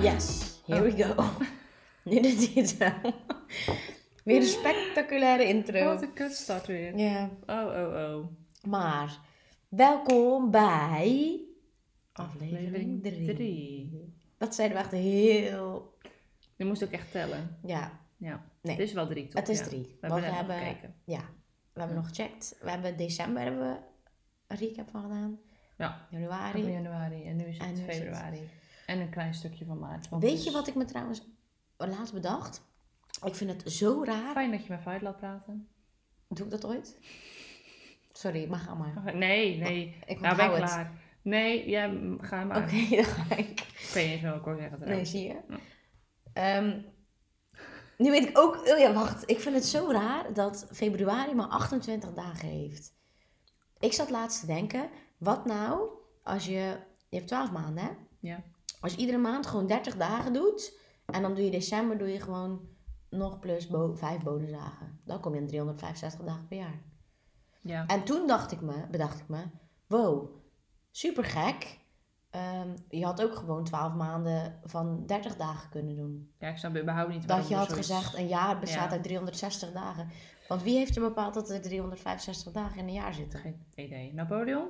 Yes, here we go. Nu de intro. Weer een spectaculaire intro. Wat een kutstart weer. Ja, Oh, oh, oh. maar welkom bij aflevering 3. drie. Dat zeiden we echt heel... Je moest ook echt tellen. Ja, Ja. Nee. Het is wel drie, toch? het is Ja. drie. We hebben nog gekeken. ja, we hebben nog gecheckt. We hebben december hebben we een recap van gedaan. Ja. Januari. Januari en nu is het En nu is het- februari. En een klein stukje van maart. Weet je wat ik me trouwens laatst bedacht? Ik vind het zo raar. Fijn dat je me uit laat praten. Doe ik dat ooit? Sorry, maar ga maar. Nee, nee. Ik nou ben het. Nee, ja, m- ga maar. Oké, dan ga ik. Ik weet niet eens meer wat ik zeggen Nee, zie je? Ja. Ehm, nu weet ik ook... Oh ja, wacht. Ik vind het zo raar dat februari maar 28 dagen heeft. Ik zat laatst te denken, wat nou als je... Je hebt 12 maanden, hè? Ja. Als je iedere maand gewoon 30 dagen doet... En dan doe je december doe je gewoon nog plus bo 5 bonusdagen. Dan kom je aan 365 dagen per jaar. Ja. En toen dacht ik me, bedacht ik me, wow, super gek. Ehm, je had ook gewoon 12 maanden van 30 dagen kunnen doen. ja, ik snap überhaupt niet Dat je had zoiets- gezegd, een jaar bestaat Ja. uit 360 dagen. Want wie heeft er bepaald dat er 365 dagen in een jaar zitten? Geen idee. Napoleon?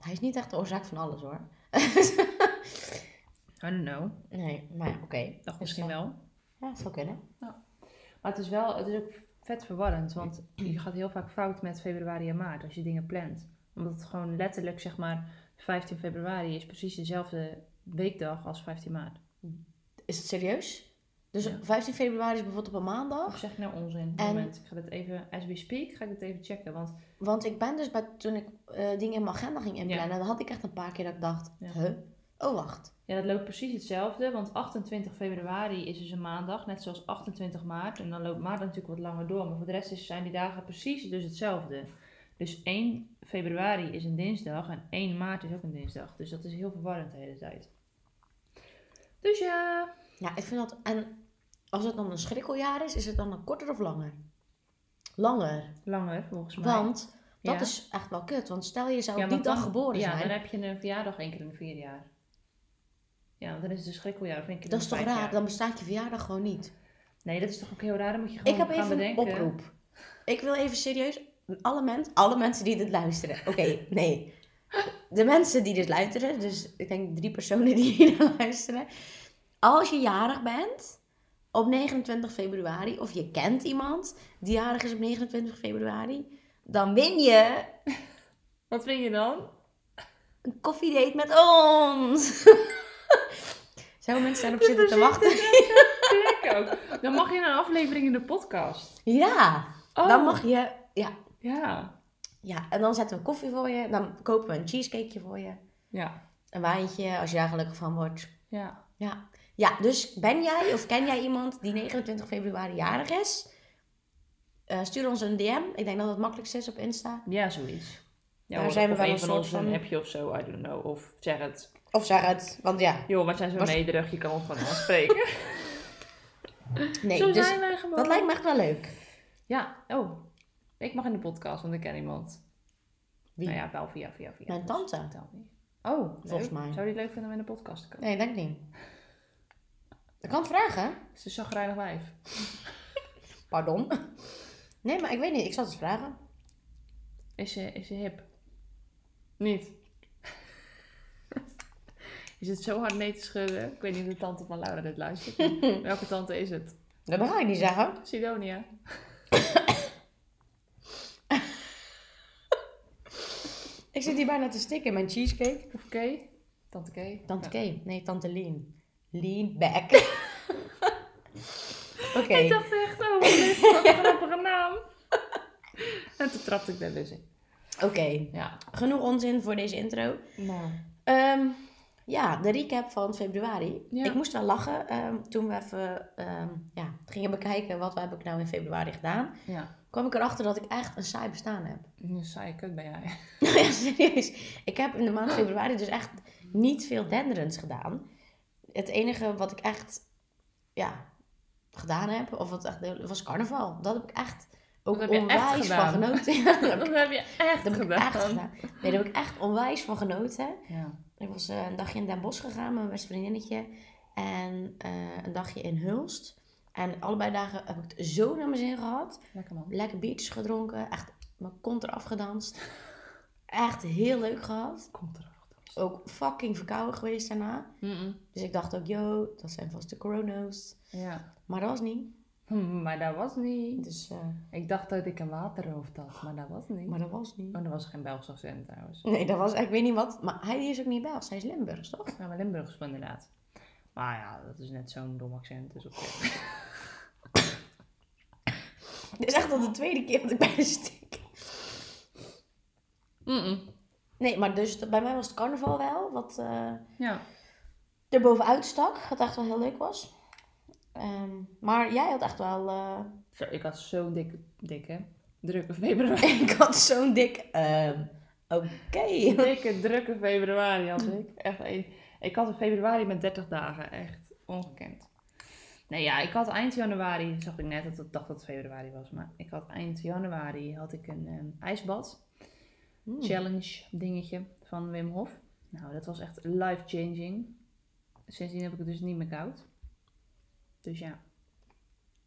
Hij is niet echt de oorzaak van alles hoor. I don't know. nee, maar ja, oké. Dus, misschien wel. Ja, dat zou kunnen. Maar het is wel, het is ook vet verwarrend, want je gaat heel vaak fout met februari en maart als je dingen plant. Omdat het gewoon letterlijk, zeg maar, 15 februari is precies dezelfde weekdag als 15 maart. Is het serieus? Dus Ja. 15 februari is bijvoorbeeld op een maandag. Of zeg ik nou onzin? En- Moment, ik ga dit even, as we speak, ga ik dit even checken, want Want ik ben dus bij, toen ik eh, dingen in mijn agenda ging inplannen, dan had ik echt een paar keer dat ik dacht, Ja. huh? Oh, wacht. ja, dat loopt precies hetzelfde, want 28 februari is dus een maandag, net zoals 28 maart. En dan loopt maart natuurlijk wat langer door, maar voor de rest zijn die dagen precies dus hetzelfde. Dus 1 februari is een dinsdag en 1 maart is ook een dinsdag. Dus dat is heel verwarrend de hele tijd. Dus ja, Ja, ik vind dat. En als het dan een schrikkeljaar is, is het dan een korter of langer? Langer. langer volgens mij. Want dat Ja. is echt wel kut. Want stel je zou Ja, op die dag dan- geboren ja, zijn. dan heb je een verjaardag één keer in de vier jaar. Ja, dan is het een schrikkeljaar. Of één keer in Dat is toch raar? jaar. Dan bestaat je verjaardag gewoon niet. Nee, dat is toch ook heel raar. Dan moet je gewoon Ik heb gaan even een oproep. Ik wil even serieus. Alle, men, alle mensen die dit luisteren. Oké, nee. De mensen die dit luisteren. Dus ik denk drie personen die hier luisteren. Als je jarig bent op 29 februari. Of je kent iemand die jarig is op 29 februari. Dan win je Wat vind je dan? een koffiedate met ons. Zo mensen zijn op zitten te wachten. ik ook. Dan mag je een aflevering in de podcast. Ja, Oh, dan mag je. Ja, Ja. ja, en dan zetten we koffie voor je. Dan kopen we een cheesecakeje voor je. Ja. Een wijntje, als je daar gelukkig van wordt. Ja. Ja. ja, dus ben jij of ken jij iemand die 29 februari jarig is? Eh, stuur ons een DM. Ik denk dat het makkelijkst is op Insta. Ja, zoiets. Ja, Daar zijn we wel een een van ons van- een appje of zo, I don't know. Of zeg het. Of zeg het, want ja. Joh, wij zijn zo Was- nederig, je kan ons gewoon aanspreken. Nee, zo dus zijn wij gewoon. dat lijkt me echt wel leuk. Ja, oh. Ik mag in de podcast, want ik ken iemand. Wie? Nou ja, wel via, via, via. Mijn tante. Vertel niet. Oh, Volgens mij. Zou het leuk vinden om in de podcast te komen? Nee, denk niet. Ik kan het vragen. Het is een chagrijnig wijf. Pardon. Nee, maar ik weet niet. Ik zal het vragen. Is ze, is ze hip? Niet. Je zit zo hard nee te schudden. Ik weet niet of de tante van Laura dit luistert. Welke tante is het? Dat ga ik niet zeggen. Sidonia. Ik zit hier bijna te stikken in mijn cheesecake. Of Kay? Tante Kay? Tante Ja. Kay. Nee, tante Lean. Lean back. Oké. Ik dacht echt, oh, wat een grappige naam. En toen trapte ik daar dus in. Oké. Ja. Genoeg onzin voor deze intro. Nou. Ehm, ja, de recap van februari. Ja. Ik moest wel lachen ehm, toen we even ehm, ja, gingen bekijken wat heb ik nou in februari gedaan. Ja. Kwam ik erachter dat ik echt een saai bestaan heb. Een saaie kut ben jij. ja, serieus. Ik heb in de maand februari dus echt niet veel denderends gedaan. Het enige wat ik echt ja, gedaan heb. Of het echt was carnaval. Dat heb ik echt ook Dat echt onwijs van genoten. Ja, dat heb ik- Dat heb je echt dat heb ik gedaan. echt gedaan. Nee, daar heb ik echt onwijs van genoten. Ja. Ik was eh, een dagje in Den Bosch gegaan met mijn beste vriendinnetje. En eh, een dagje in Hulst. En allebei dagen heb ik het zo naar mijn zin gehad. Lekker man. Lekker biertjes gedronken. Echt mijn kont eraf gedanst. Echt heel leuk gehad. Komt er Ook fucking verkouden geweest daarna. Mm Dus ik dacht ook, yo, dat zijn vast de corona's. Ja. Maar dat was niet. Hm, Maar dat was niet. Dus, eh, Ik dacht dat ik een waterhoofd had, maar dat was niet. maar dat was niet. Oh, dat was geen Belgisch accent trouwens. Nee, dat was, ik weet niet wat. Maar hij is ook niet Belgisch, hij is Limburgs, toch? Ja, maar Limburgs inderdaad. Maar ja, dat is net zo'n dom accent, dus oké. Dit is echt al de tweede keer dat ik bij de stik. Nee, maar dus bij mij was het carnaval wel, wat eh Ja. er bovenuit stak. Wat echt wel heel leuk was. Ehm, maar jij had echt wel... eh, Zo, ik had zo'n dikke, dikke, drukke februari. ik had zo'n dik... ehm, Oké. dikke, drukke februari had ik. Echt, een- ik had een februari met 30 dagen. Echt ongekend. Nee, ja, ik had eind januari, zag ik net dat ik dacht dat het februari was, maar ik had eind januari had ik een ehm, ijsbad. Hmm. challenge dingetje van Wim Hof. Nou, dat was echt life changing. Sindsdien heb ik het dus niet meer koud. Dus ja,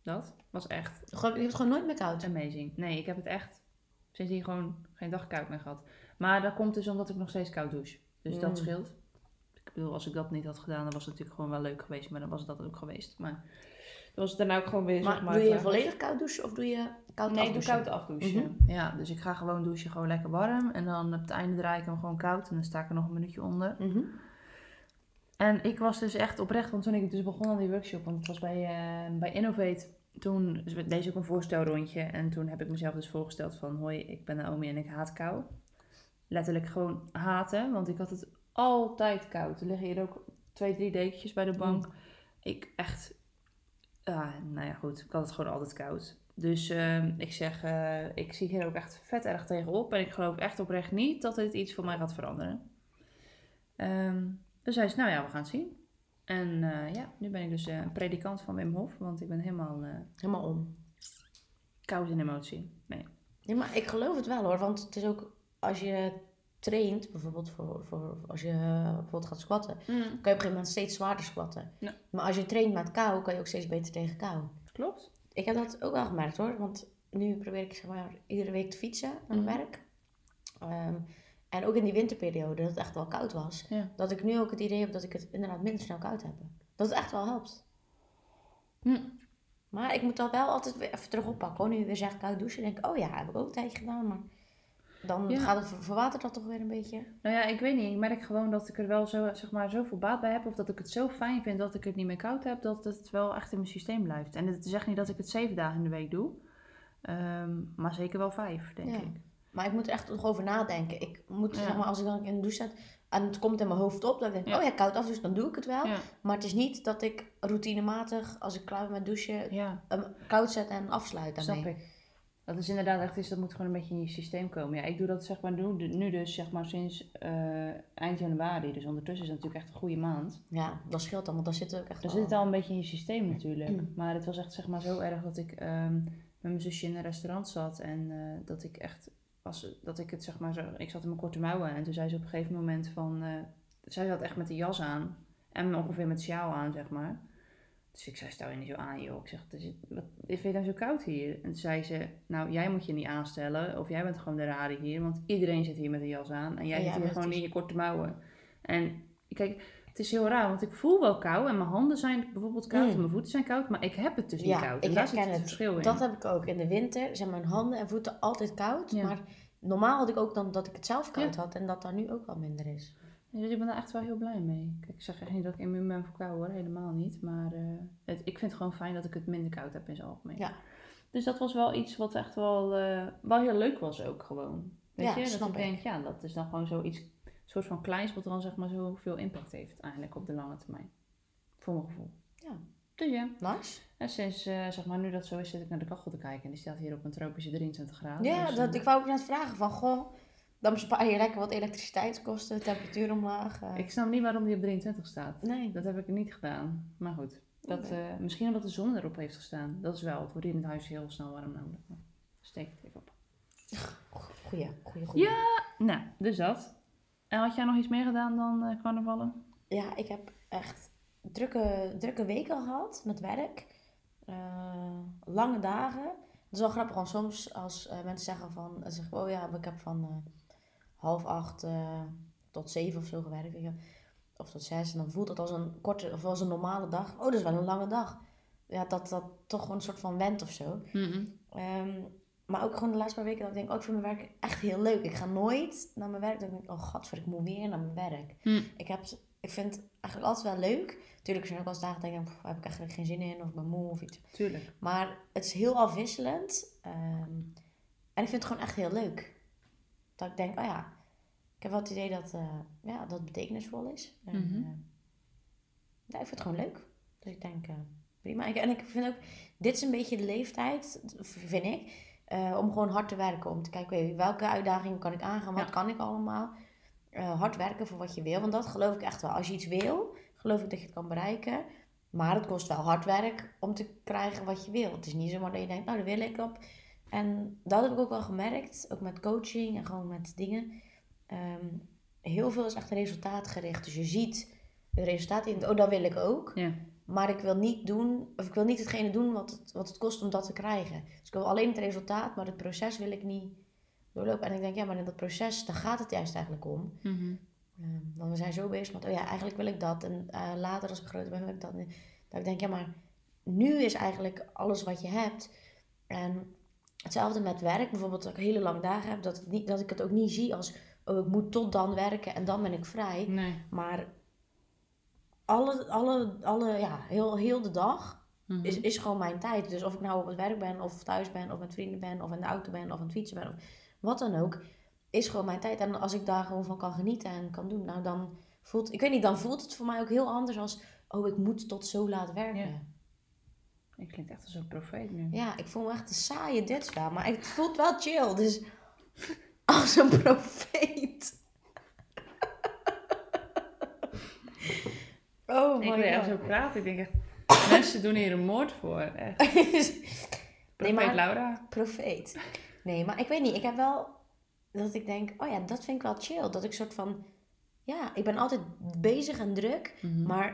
dat was echt Gewoon- Je hebt het gewoon nooit meer koud. amazing. Nee, ik heb het echt sindsdien gewoon geen dag koud meer gehad. Maar dat komt dus omdat ik nog steeds koud douche. Dus Mm. dat scheelt. Ik bedoel, als ik dat niet had gedaan, dan was het natuurlijk gewoon wel leuk geweest. Maar dan was dat ook geweest. Maar dan was het daarna ook gewoon weer, Maar, zeg maar... doe je volledig koud douchen of doe je koud Nee, ik doe afdouchen? koud afdouchen. Mhm. Ja, dus ik ga gewoon douchen, gewoon lekker warm. En dan op het einde draai ik hem gewoon koud. En dan sta ik er nog een minuutje onder. Mhm. En ik was dus echt oprecht, want toen ik dus begon aan die workshop, want het was bij, eh, bij Innovate, toen dus deed ze ook een voorstelrondje. En toen heb ik mezelf dus voorgesteld van, hoi, ik ben Naomi en ik haat kou. Letterlijk gewoon haten, want ik had het altijd koud. Er liggen hier ook twee, drie dekentjes bij de bank. Ik echt, ah, nou ja goed, ik had het gewoon altijd koud. Dus ehm, ik zeg, eh, ik zie hier ook echt vet erg tegenop. En ik geloof echt oprecht niet dat dit iets voor mij gaat veranderen. Ehm dus hij zei, nou ja, we gaan het zien. En eh, ja, nu ben ik dus eh, een predikant van Wim Hof, want ik ben helemaal Helemaal om. koud in emotie. Nee. Ja, maar ik geloof het wel hoor. Want het is ook als je traint, bijvoorbeeld voor, voor als je eh, bijvoorbeeld gaat squatten, kan je op een gegeven moment steeds zwaarder squatten. Ja. Maar als je traint met kou, kan je ook steeds beter tegen kou. Klopt. Ik heb dat ook wel gemerkt hoor. Want nu probeer ik zeg maar iedere week te fietsen naar mijn Mhm. werk. Ehm, en ook in die winterperiode, dat het echt wel koud was. Ja. Dat ik nu ook het idee heb dat ik het inderdaad minder snel koud heb. Dat het echt wel helpt. Hm. Maar ik moet dat wel altijd weer even terug oppakken. Hoor. Nu weer zegt koud douchen, denk ik, oh ja, heb ik ook een tijdje gedaan. Maar dan Ja. gaat het ver- verwatert dat toch weer een beetje. Nou ja, ik weet niet. Ik merk gewoon dat ik er wel zo, zeg maar, zoveel baat bij heb. Of dat ik het zo fijn vind dat ik het niet meer koud heb. Dat het wel echt in mijn systeem blijft. En het is echt niet dat ik het zeven dagen in de week doe. Ehm, maar zeker wel vijf, denk Ja. ik. Maar ik moet er echt nog over nadenken. Ik moet, Ja. zeg maar, als ik dan in de douche zit en het komt in mijn hoofd op, dan denk ik, Ja. oh ja, koud af, dus dan doe ik het wel. Ja. Maar het is niet dat ik routinematig, als ik klaar ben met douchen, hem koud zet en afsluit daarmee. Snap ik. Dat is inderdaad echt iets, dat moet gewoon een beetje in je systeem komen. Ja, ik doe dat zeg maar nu, nu dus zeg maar sinds eh, eind januari. Dus ondertussen is het natuurlijk echt een goede maand. Ja, dat scheelt dan, want dan zit het ook echt Dan zit het al een beetje in je systeem natuurlijk. Mm. Maar het was echt zeg maar zo erg dat ik ehm, met mijn zusje in een restaurant zat. En eh, dat ik echt, was, dat ik het zeg maar zo, ik zat in mijn korte mouwen. En toen zei ze op een gegeven moment van, eh, zij zat echt met de jas aan. En ongeveer met sjaal aan zeg maar. Dus ik zei, stel je niet zo aan joh. Ik zeg, "Het is- wat vind je nou zo koud hier? En toen zei ze, nou jij moet je niet aanstellen. Of jij bent gewoon de rare hier. Want iedereen zit hier met een jas aan. En jij zit hier gewoon in je korte mouwen. En kijk, het is heel raar, want ik voel wel kou en mijn handen zijn bijvoorbeeld koud Mm. en mijn voeten zijn koud, maar ik heb het dus niet Ja, koud. ik En daar zit herken het het. verschil in. Dat heb ik ook. In de winter zijn mijn handen en voeten altijd koud. Ja. Maar normaal had ik ook dan dat ik het zelf koud had en dat daar nu ook wel minder is. Dus ik ben daar echt wel heel blij mee. Kijk, ik zeg echt niet dat ik immuun ben voor kou hoor, helemaal niet. Maar eh, het, ik vind het gewoon fijn dat ik het minder koud heb in zijn algemeen. Ja. Dus dat was wel iets wat echt wel, eh, wel heel leuk was ook gewoon. Weet Ja, je, dat snap ik denk, ja, dat is dan gewoon zoiets, soort van kleins wat dan zeg maar zoveel impact heeft eigenlijk op de lange termijn. Voor mijn gevoel. Ja. Dus ja. Nice. En sinds, eh, zeg maar, nu dat zo is, zit ik naar de kachel te kijken. En die staat hier op een tropische 23 graden. Ja, Dus, dat, ik wou ook net vragen van, goh, dan bespaar je lekker wat elektriciteitskosten, temperatuur omlaag. eh. ik snap niet waarom die op 23 staat. Nee. Dat heb ik niet gedaan. Maar goed. Dat, eh, misschien omdat de zon erop heeft gestaan. Dat is wel. Het wordt in het huis heel snel warm namelijk. Steek het even op. Goeie, goeie, goeie. Ja. Nou, dus dat. En had jij nog iets meer gedaan dan eh, carnavallen? Ja, ik heb echt drukke, drukke weken gehad met werk. Lange dagen. Het is wel grappig, want soms als mensen zeggen van... zeggen, oh ja, ik heb van half acht eh, tot zeven of zo gewerkt. Of tot zes. En dan voelt het als een korte, of als een normale dag. Oh, dat is wel een lange dag. Ja, dat dat toch gewoon een soort van went of zo. Ehm, maar ook gewoon de laatste paar weken dat ik denk, oh, ik vind mijn werk echt heel leuk. Ik ga nooit naar mijn werk. Dan denk ik, oh gadver, ik moet weer naar mijn werk. Hm. Ik, heb, ik vind het eigenlijk altijd wel leuk. Natuurlijk zijn er ook wel eens dagen dat ik denk, pff, heb ik eigenlijk geen zin in. Of ik ben moe of iets. Tuurlijk. Maar het is heel afwisselend. ehm, en ik vind het gewoon echt heel leuk. Dat ik denk, oh ja, ik heb wel het idee dat, eh, ja, dat betekenisvol is. En, Mhm. eh, ja, ik vind het gewoon leuk. Dus ik denk, eh, prima. En ik vind ook, dit is een beetje de leeftijd, vind ik, om gewoon hard te werken. Om te kijken, welke uitdagingen kan ik aangaan? Wat Ja. kan ik allemaal? Hard werken voor wat je wil. Want dat geloof ik echt wel. Als je iets wil, geloof ik dat je het kan bereiken. Maar het kost wel hard werk om te krijgen wat je wil. Het is niet zomaar dat je denkt, nou, daar wil ik op. En dat heb ik ook wel gemerkt. Ook met coaching en gewoon met dingen. Ehm, heel veel is echt resultaatgericht. Dus je ziet het resultaat in, oh, dat wil ik ook. Ja. Maar ik wil niet doen, of ik wil niet hetgene doen wat het, wat het kost om dat te krijgen. Dus ik wil alleen het resultaat, maar het proces wil ik niet doorlopen. En ik denk, ja, maar in dat proces, daar gaat het juist eigenlijk om. Mhm. Ehm, want we zijn zo bezig met, oh ja, eigenlijk wil ik dat. En eh, later als ik groter ben, wil ik dat. Dat ik denk, ja, maar nu is eigenlijk alles wat je hebt. En hetzelfde met werk. Bijvoorbeeld dat ik hele lange dagen heb. Dat, het niet, dat ik het ook niet zie als, oh, ik moet tot dan werken en dan ben ik vrij. Nee. Maar alle, alle, alle ja, heel, heel de dag Mhm. is, is gewoon mijn tijd. Dus of ik nou op het werk ben, of thuis ben, of met vrienden ben, of in de auto ben, of aan het fietsen ben, of wat dan ook, is gewoon mijn tijd. En als ik daar gewoon van kan genieten en kan doen, nou dan voelt, ik weet niet, dan voelt het voor mij ook heel anders als, oh ik moet tot zo laat werken. Ja. Ja, Ik klink echt als een profeet nu. ik voel me echt een saaie Dutchba, maar het voelt wel chill, dus als een profeet. Oh ik my wil echt zo praten. Ik denk echt, mensen doen hier een moord voor. Echt. Profeet maar- Laura. Profeet. Nee, maar ik weet niet. Ik heb wel dat ik denk, oh ja, dat vind ik wel chill. Dat ik soort van, ja, ik ben altijd bezig en druk, Mhm. maar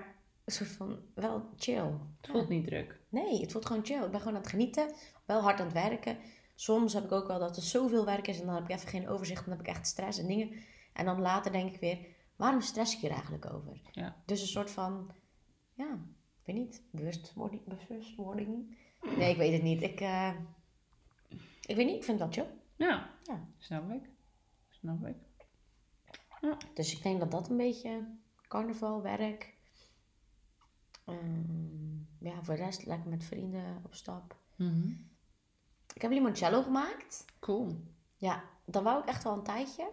een soort van wel chill. Het voelt niet druk. Nee, het voelt gewoon chill. Ik ben gewoon aan het genieten, wel hard aan het werken. Soms heb ik ook wel dat er zoveel werk is en dan heb ik even geen overzicht. Dan heb ik echt stress en dingen. En dan later denk ik weer, waarom stress ik hier eigenlijk over? Ja. Dus een soort van, ja, ik weet niet, bewustwording. bewustwording. Nee, ik weet het niet. Ik, eh, ik weet niet, ik vind wel chill. Ja. Ja. Snap ik. Snap ik. Dus ik denk dat dat een beetje carnaval, werk. Ehm, ja, voor de rest lekker met vrienden op stap. Mhm. Ik heb limoncello gemaakt. Cool. Ja, dat wou ik echt wel een tijdje.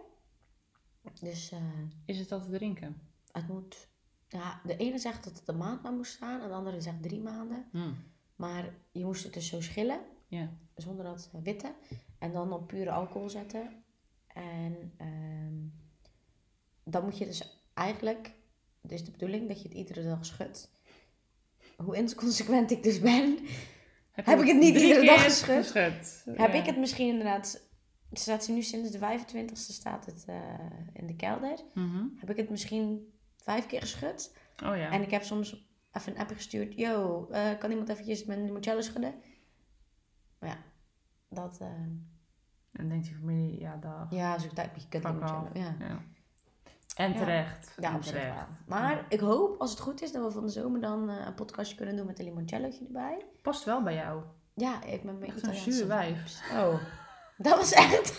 Dus eh, Is het al te drinken? het moet... Ja, de ene zegt dat het een maand maar moest staan. En de andere zegt drie maanden. Hm. Maar je moest het dus zo schillen. Zonder dat eh, witte. En dan op pure alcohol zetten. En ehm, dan moet je dus eigenlijk... Het is de bedoeling dat je het iedere dag schudt. Hoe inconsequent ik dus ben... Heb ik het niet iedere dag geschud? geschud? Heb Ja. ik het misschien inderdaad... Staat nu sinds de 25e staat het eh, in de kelder. Mhm. Heb ik het misschien vijf keer geschud. Oh ja. En ik heb soms even een appje gestuurd. Yo, eh, kan iemand eventjes mijn limoncello schudden? Maar ja, dat... eh, En dan denkt die familie, ja, dag. ja, zo'n type kut Fuck limoncello. Ja. En terecht. ja En op zich terecht. wel. Maar ik hoop, als het goed is, dat we van de zomer dan eh, een podcastje kunnen doen met een limoncellootje erbij. Past wel bij jou. Ja, ik ben een beetje Italiaanse zuur wijf. Oh, dat was echt...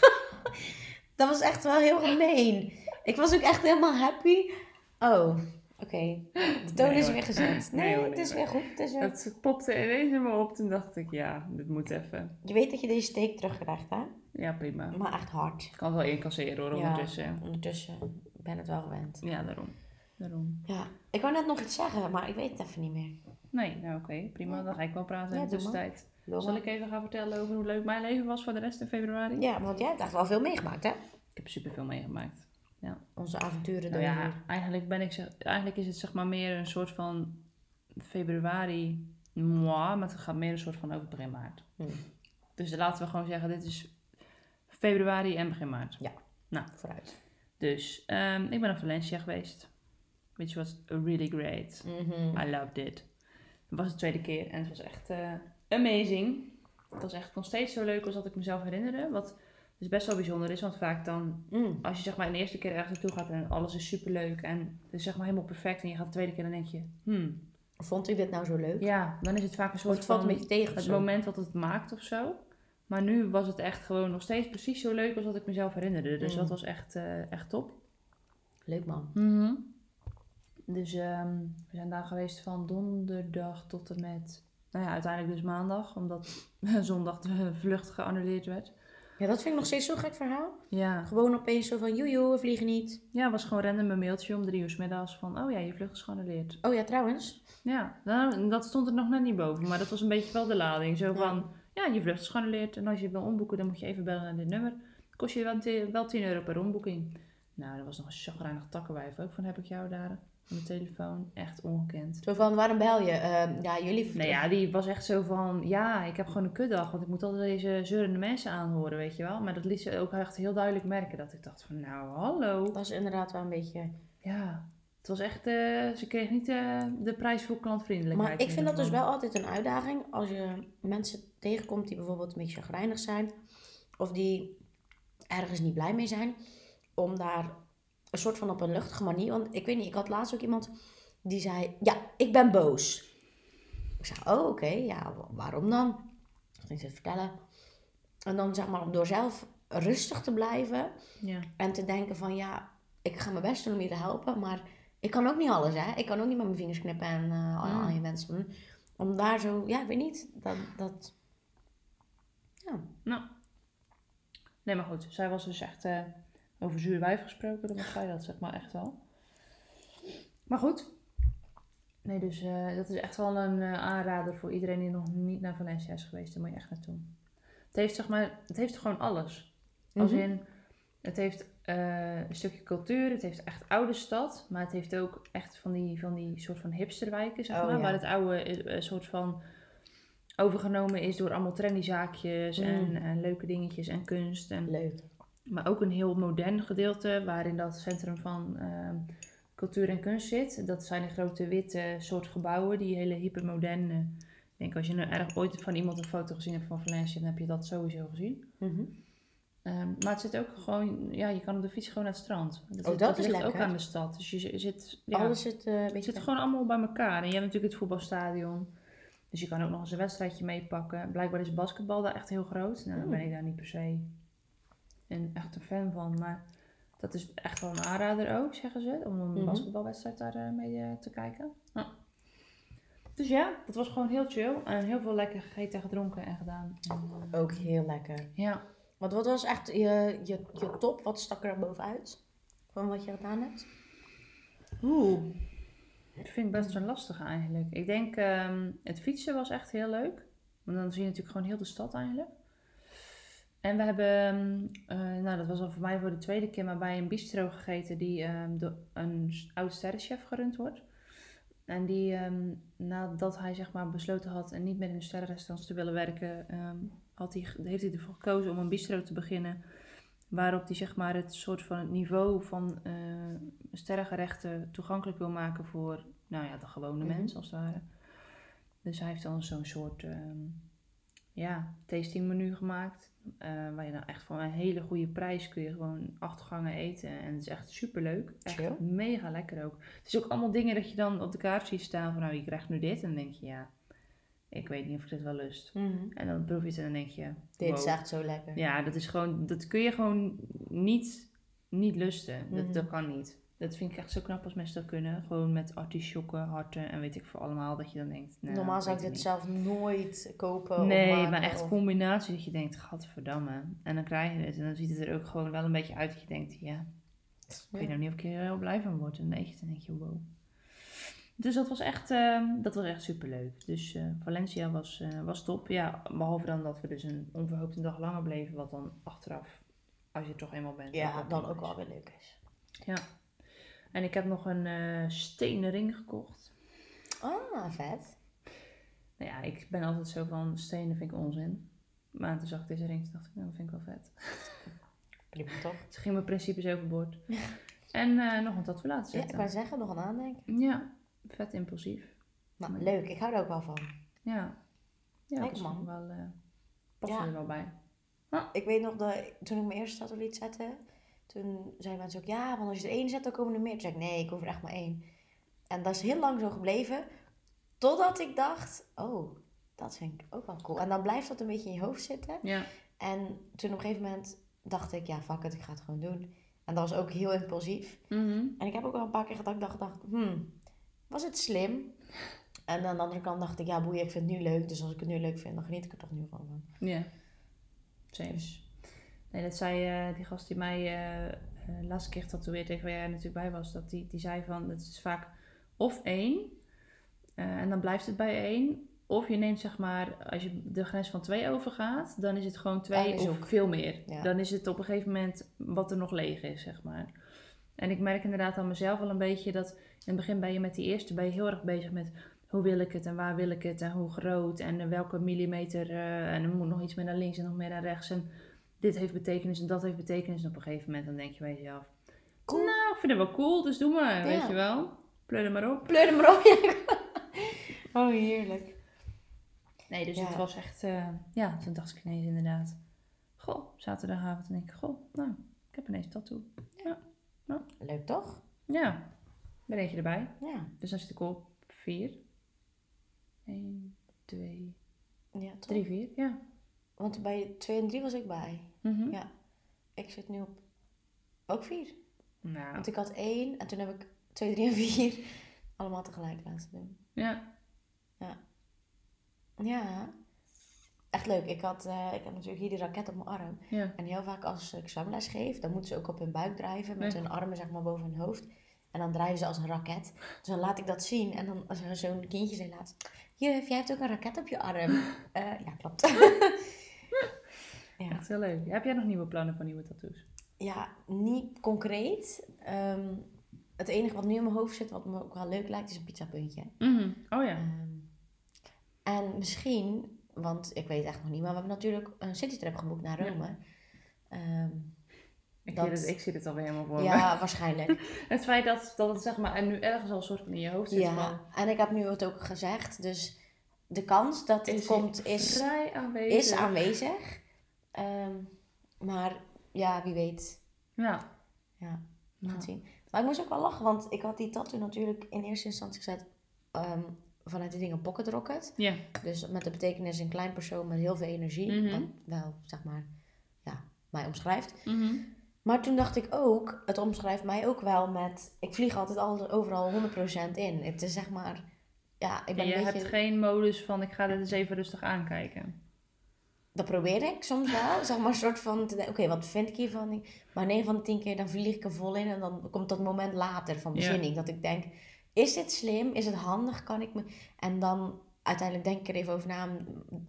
dat was echt wel heel gemeen. Ik was ook echt helemaal happy. Oh, oké. De toon Nee, is weer gezet. Nee, Nee, hoor, het is weer goed. Het is weer... Het popte ineens in me op. Toen dacht ik, ja, dit moet even. Je weet dat je deze steek terugkrijgt, hè? Ja, prima. Maar echt hard. Ik kan het wel incasseren hoor, Ja. ondertussen. Ondertussen ben het wel gewend. Ja, daarom. Daarom. Ja, ik wou net nog iets zeggen, maar ik weet het even niet meer. Nee, nou oké, prima. Dan ga ik wel praten Ja, in de tussentijd. Zal ik even gaan vertellen over hoe leuk mijn leven was voor de rest in februari? Ja, want jij hebt echt wel veel meegemaakt, hè? Ik heb superveel meegemaakt. Onze avonturen Nou door ja, eigenlijk, ben ik, zeg- eigenlijk is het zeg maar meer een soort van februari, moi, maar het gaat meer een soort van over begin maart. Hm. Dus laten we gewoon zeggen, dit is februari en begin maart. Vooruit. Dus ehm, ik ben naar Valencia geweest. Which was really great. Mhm. I loved it. Het was de tweede keer en het was echt eh, amazing. Het was echt nog steeds zo leuk als dat ik mezelf herinnerde. Wat dus best wel bijzonder is, want vaak dan, Mm. als je zeg maar de eerste keer ergens naartoe gaat en alles is superleuk en het is zeg maar helemaal perfect en je gaat de tweede keer dan denk je, hmm, Vond ik dit nou zo leuk? ja, dan is het vaak een soort het valt van een beetje tegen het moment wat het maakt of zo. Maar nu was het echt gewoon nog steeds precies zo leuk als dat ik mezelf herinnerde. Dus Mm. dat was echt, eh, echt top. Leuk man. Mhm. Dus ehm, we zijn daar geweest van donderdag tot en met, nou ja, uiteindelijk dus maandag, omdat zondag de vlucht geannuleerd werd. Ja, dat vind ik nog steeds zo'n gek verhaal. Ja, Gewoon opeens zo van, joejoe, we vliegen niet. ja, was gewoon random een mailtje om drie uur 's middags van, oh ja, je vlucht is geannuleerd. Oh ja, trouwens. Ja, nou, dat stond er nog net niet boven, maar dat was een beetje wel de lading. Zo van, ja, je vlucht is geannuleerd en als je wil omboeken, dan moet je even bellen naar dit nummer. Kost je wel, wel 10 euro per omboeking. Nou, dat was nog een chagrijnig takkenwijf ook van, heb ik jou daar aan de telefoon? Echt ongekend. Zo van, waarom bel je? Ehm, ja, jullie... Nee, ja, die was echt zo van, ja, ik heb gewoon een kutdag, want ik moet altijd deze zeurende mensen aanhoren, weet je wel. Maar dat liet ze ook echt heel duidelijk merken, dat ik dacht van, nou, hallo. Dat is inderdaad wel een beetje... Ja, het was echt, eh, ze kreeg niet eh, de prijs voor klantvriendelijkheid. Maar ik in vind dat dus wel altijd een uitdaging als je mensen tegenkomt die bijvoorbeeld een beetje chagrijnig zijn. Of die ergens niet blij mee zijn. Om daar een soort van op een luchtige manier... Want ik weet niet, ik had laatst ook iemand die zei... Ja, ik ben boos. Ik zei, oh oké, ja, wa- waarom dan? Ik ging ze vertellen. En dan zeg maar door zelf rustig te blijven. Ja. En te denken van ja, ik ga mijn best doen om je te helpen, maar ik kan ook niet alles hè. Ik kan ook niet met mijn vingers knippen en eh, al, Mm. al je wensen doen. Om daar zo, ja, ik weet niet, dat, dat ja. Nou. Nee, maar goed. Zij was dus echt eh, over zuur wijf gesproken. Dan was zij dat zeg maar echt wel. Maar goed. Nee, dus eh, dat is echt wel een eh, aanrader voor iedereen die nog niet naar Valencia is geweest. Daar moet je echt naartoe. Het heeft zeg maar, het heeft gewoon alles. Als Mhm. in, het heeft eh, een stukje cultuur, het heeft echt oude stad, maar het heeft ook echt van die, van die soort van hipsterwijken, zeg Oh, maar, ja. waar het oude eh, soort van overgenomen is door allemaal trendy zaakjes en, Mm. en leuke dingetjes en kunst. En, leuk. maar ook een heel modern gedeelte waarin dat centrum van ehm, cultuur en kunst zit. Dat zijn de grote witte soort gebouwen, die hele hypermoderne. Ik denk als je nou erg ooit van iemand een foto gezien hebt van Valencia, dan heb je dat sowieso gezien. Mhm. Ehm, maar het zit ook gewoon, ja, je kan op de fiets gewoon naar het strand. Dat, Oh, dat is ligt ook lekker. aan de stad. Dus je zi- zit, ja, Alles zit het beetje... zit gewoon allemaal bij elkaar. En je hebt natuurlijk het voetbalstadion. Dus je kan ook nog eens een wedstrijdje meepakken. Blijkbaar is basketbal daar echt heel groot. Nou, dan ben ik daar niet per se een, echt een fan van. Maar dat is echt wel een aanrader ook, zeggen ze. Om een Mhm. basketbalwedstrijd daar eh, mee eh, te kijken. Dus ja, dat was gewoon heel chill. En heel veel lekker gegeten en gedronken en gedaan. En, Ook heel lekker. ja. Want wat was echt je, je, je top? Wat stak er bovenuit? Van wat je gedaan hebt? Oeh. Dat vind ik best wel lastig eigenlijk. Ik denk, ehm, het fietsen was echt heel leuk. Want dan zie je natuurlijk gewoon heel de stad eigenlijk. En we hebben, ehm, eh, nou dat was al voor mij voor de tweede keer, maar bij een bistro gegeten die ehm, door een oud sterrenchef gerund wordt. En die, nadat hij zeg maar besloten had en niet meer in de sterrenrestaurants te willen werken, had hij, heeft hij ervoor gekozen om een bistro te beginnen. Waarop hij zeg maar het soort van het niveau van eh sterrengerechten toegankelijk wil maken voor nou ja, de gewone Mhm. mens als het ware. Dus hij heeft dan zo'n soort ehm, ja, tasting menu gemaakt. eh, waar je dan echt voor een hele goede prijs kun je gewoon acht gangen eten. En het is echt super leuk. Echt Chill. mega lekker ook. Het is ook allemaal dingen dat je dan op de kaart ziet staan van nou je krijgt nu dit. En dan denk je ja, ik weet niet of ik dit wel lust. En dan proef je het en dan denk je... Dit wow. is echt zo lekker. Ja, dat is gewoon, dat kun je gewoon niet, niet lusten. Dat, Mhm. dat kan niet. Dat vind ik echt zo knap als mensen dat kunnen. Gewoon met artisjokken, harten en weet ik voor allemaal. Dat je dan denkt. nou, Normaal zou ik dit zelf nooit kopen Nee, maken maar echt of- combinatie dat je denkt, gadverdamme. En dan krijg je het. En dan ziet het er ook gewoon wel een beetje uit dat je denkt, ja, ik weet nou niet of ik hier heel blij van word. En dan eet je het en denk je, wow. Dus dat was echt, ehm, dat was echt superleuk. Dus eh, Valencia was, eh, was top. Ja, behalve dan dat we dus een onverhoopte dag langer bleven. Wat dan achteraf, als je er toch eenmaal bent. Ja, dan ook wel weer leuk is. Ja. En ik heb nog een eh stenen ring gekocht. Ah, vet. Nou ja, ik ben altijd zo van stenen vind ik onzin. Maar toen zag ik deze ring, toen dacht ik, nou, dat vind ik wel vet. Prima toch? Ze ging mijn principes overboord. En eh, nog een tattoo laten Ja, ik zetten. wou zeggen, nog een aandenken. Ja, vet impulsief. Nou, leuk. Ik hou er ook wel van. Ja. Ja, dat man. wel, eh past Ja. er wel bij. Ik weet nog dat toen ik mijn eerste tattoo liet zetten, toen zeiden mensen ook, ja, want als je er één zet, dan komen er meer. Toen zei ik, nee, ik hoef er echt maar één. En dat is heel lang zo gebleven, totdat ik dacht, oh, dat vind ik ook wel cool. En dan blijft dat een beetje in je hoofd zitten. Ja. En toen op een gegeven moment dacht ik, ja, fuck it, ik ga het gewoon doen. En dat was ook heel impulsief. Mhm. En ik heb ook wel een paar keer gedacht, dacht, dacht hmm, was het slim? En aan de andere kant dacht ik, ja, boeien, ik vind het nu leuk. Dus als ik het nu leuk vind, dan geniet ik er toch nu gewoon van. Ja. Same. Dus, Nee, dat zei eh, die gast die mij eh eh, laatste keer getatoeëerd tegen waar jij natuurlijk bij was. Dat die, die zei van, het is vaak of één. en dan blijft het bij één. Of je neemt zeg maar, als je de grens van twee overgaat, dan is het gewoon twee of ook. veel meer. Ja. Dan is het op een gegeven moment wat er nog leeg is, zeg maar. En ik merk inderdaad aan mezelf wel een beetje dat in het begin ben je met die eerste ben je heel erg bezig met hoe wil ik het en waar wil ik het en hoe groot en eh, welke millimeter eh, en er moet nog iets meer naar links en nog meer naar rechts en dit heeft betekenis en dat heeft betekenis en op een gegeven moment dan denk je bij jezelf, Cool. nou ik vind het wel cool, dus doe maar, Ja. weet je wel, pleur er maar op. Pleur er maar op. oh, heerlijk. Nee, dus Ja. het was echt, eh, ja, toen dacht ik ineens inderdaad, goh, zaterdagavond en denk ik, goh, nou, ik heb ineens een tattoo. Leuk toch? Ja, er eentje erbij. Ja. Dus dan zit ik op vier. 1, 2, Ja, toch? 3, 4. Ja. Want bij 2 en 3 was ik bij. Mhm. Ja. Ik zit nu op ook 4. Nou, Want ik had 1 en toen heb ik 2, 3 en 4 allemaal tegelijk laten doen. ja. Ja. Echt leuk. Ik, had, eh, ik heb natuurlijk hier die raket op mijn arm. Ja. En heel vaak als ik zwemles geef, dan moeten ze ook op hun buik drijven met hun armen zeg maar boven hun hoofd. En dan drijven ze als een raket. Dus dan laat ik dat zien. En dan als er zo'n kindje zei laatst, juf, jij hebt ook een raket op je arm. Eh, ja, klopt. ja. Echt heel leuk. Heb jij nog nieuwe plannen voor nieuwe tattoos? ja, niet concreet. Ehm, het enige wat nu in mijn hoofd zit, wat me ook wel leuk lijkt, is een pizzapuntje. Mhm. Oh ja. Ehm, en misschien, want ik weet het echt nog niet, maar we hebben natuurlijk een citytrip geboekt naar Ja. Rome. Ehm, Ik, dat- zie het, ik zie het alweer helemaal voor me. ja, waarschijnlijk. Het feit dat, dat het zeg maar en nu ergens al een soort van in je hoofd zit van... Ja, en ik heb nu het ook gezegd, dus de kans dat dit Is komt is, Vrij aanwezig. is aanwezig. Ehm, maar ja, wie weet. Ja. Ja, we gaan Ja. het zien. Maar ik moest ook wel lachen, want ik had die tattoo natuurlijk in eerste instantie gezet ehm, vanuit de dingen Pocket Rocket. Ja. Dus met de betekenis een klein persoon met heel veel energie. Wat wel, zeg maar, ja, mij omschrijft. Mhm. Maar toen dacht ik ook, het omschrijft mij ook wel met... Ik vlieg altijd al, overal 100% in. Het is zeg maar... Ja, ik ben En je een beetje... hebt geen modus van ik ga dit eens even rustig aankijken. Dat probeer ik soms wel. Zeg maar een soort van... Oké, wat vind ik hiervan? Maar 9 van de 10 keer dan vlieg ik er vol in. En dan komt dat moment later van Ja. bezinning. Dat ik denk, is dit slim? Is het handig? Kan ik me... En dan uiteindelijk denk ik er even over na.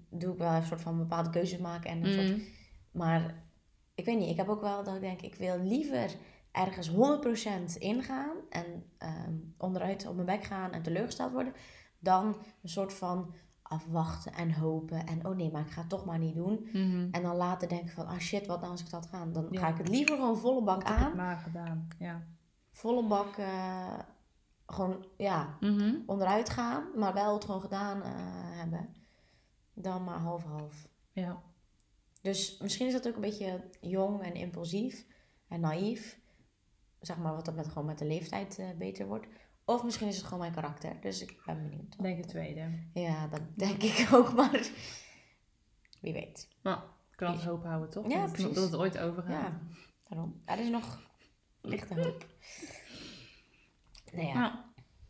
Doe ik wel een soort van bepaalde keuzes maken. En een soort Mhm. Maar ik weet niet, ik heb ook wel dat ik denk, ik wil liever ergens 100% ingaan en ehm, onderuit op mijn bek gaan en teleurgesteld worden, dan een soort van afwachten en hopen en oh nee, maar ik ga het toch maar niet doen. Mhm. En dan later denken van, ah shit, wat nou als ik dat ga? Dan Ja. ga ik het liever gewoon volle bak Ik het aan, maar gedaan. Ja. volle bak eh, gewoon, ja, Mhm. onderuit gaan, maar wel het gewoon gedaan eh, hebben, dan maar half-half. Ja. Dus misschien is dat ook een beetje jong en impulsief en naïef. Zeg maar wat dat met, gewoon met de leeftijd eh, beter wordt. Of misschien is het gewoon mijn karakter. Dus ik ben benieuwd. Denk het tweede. Ja, dat denk ik ook, maar wie weet. Nou, ik kan altijd hoop houden, toch? Ja, dat, precies. dat het ooit overgaat. Ja, daarom. Er is nog lichte hoop. Nou ja.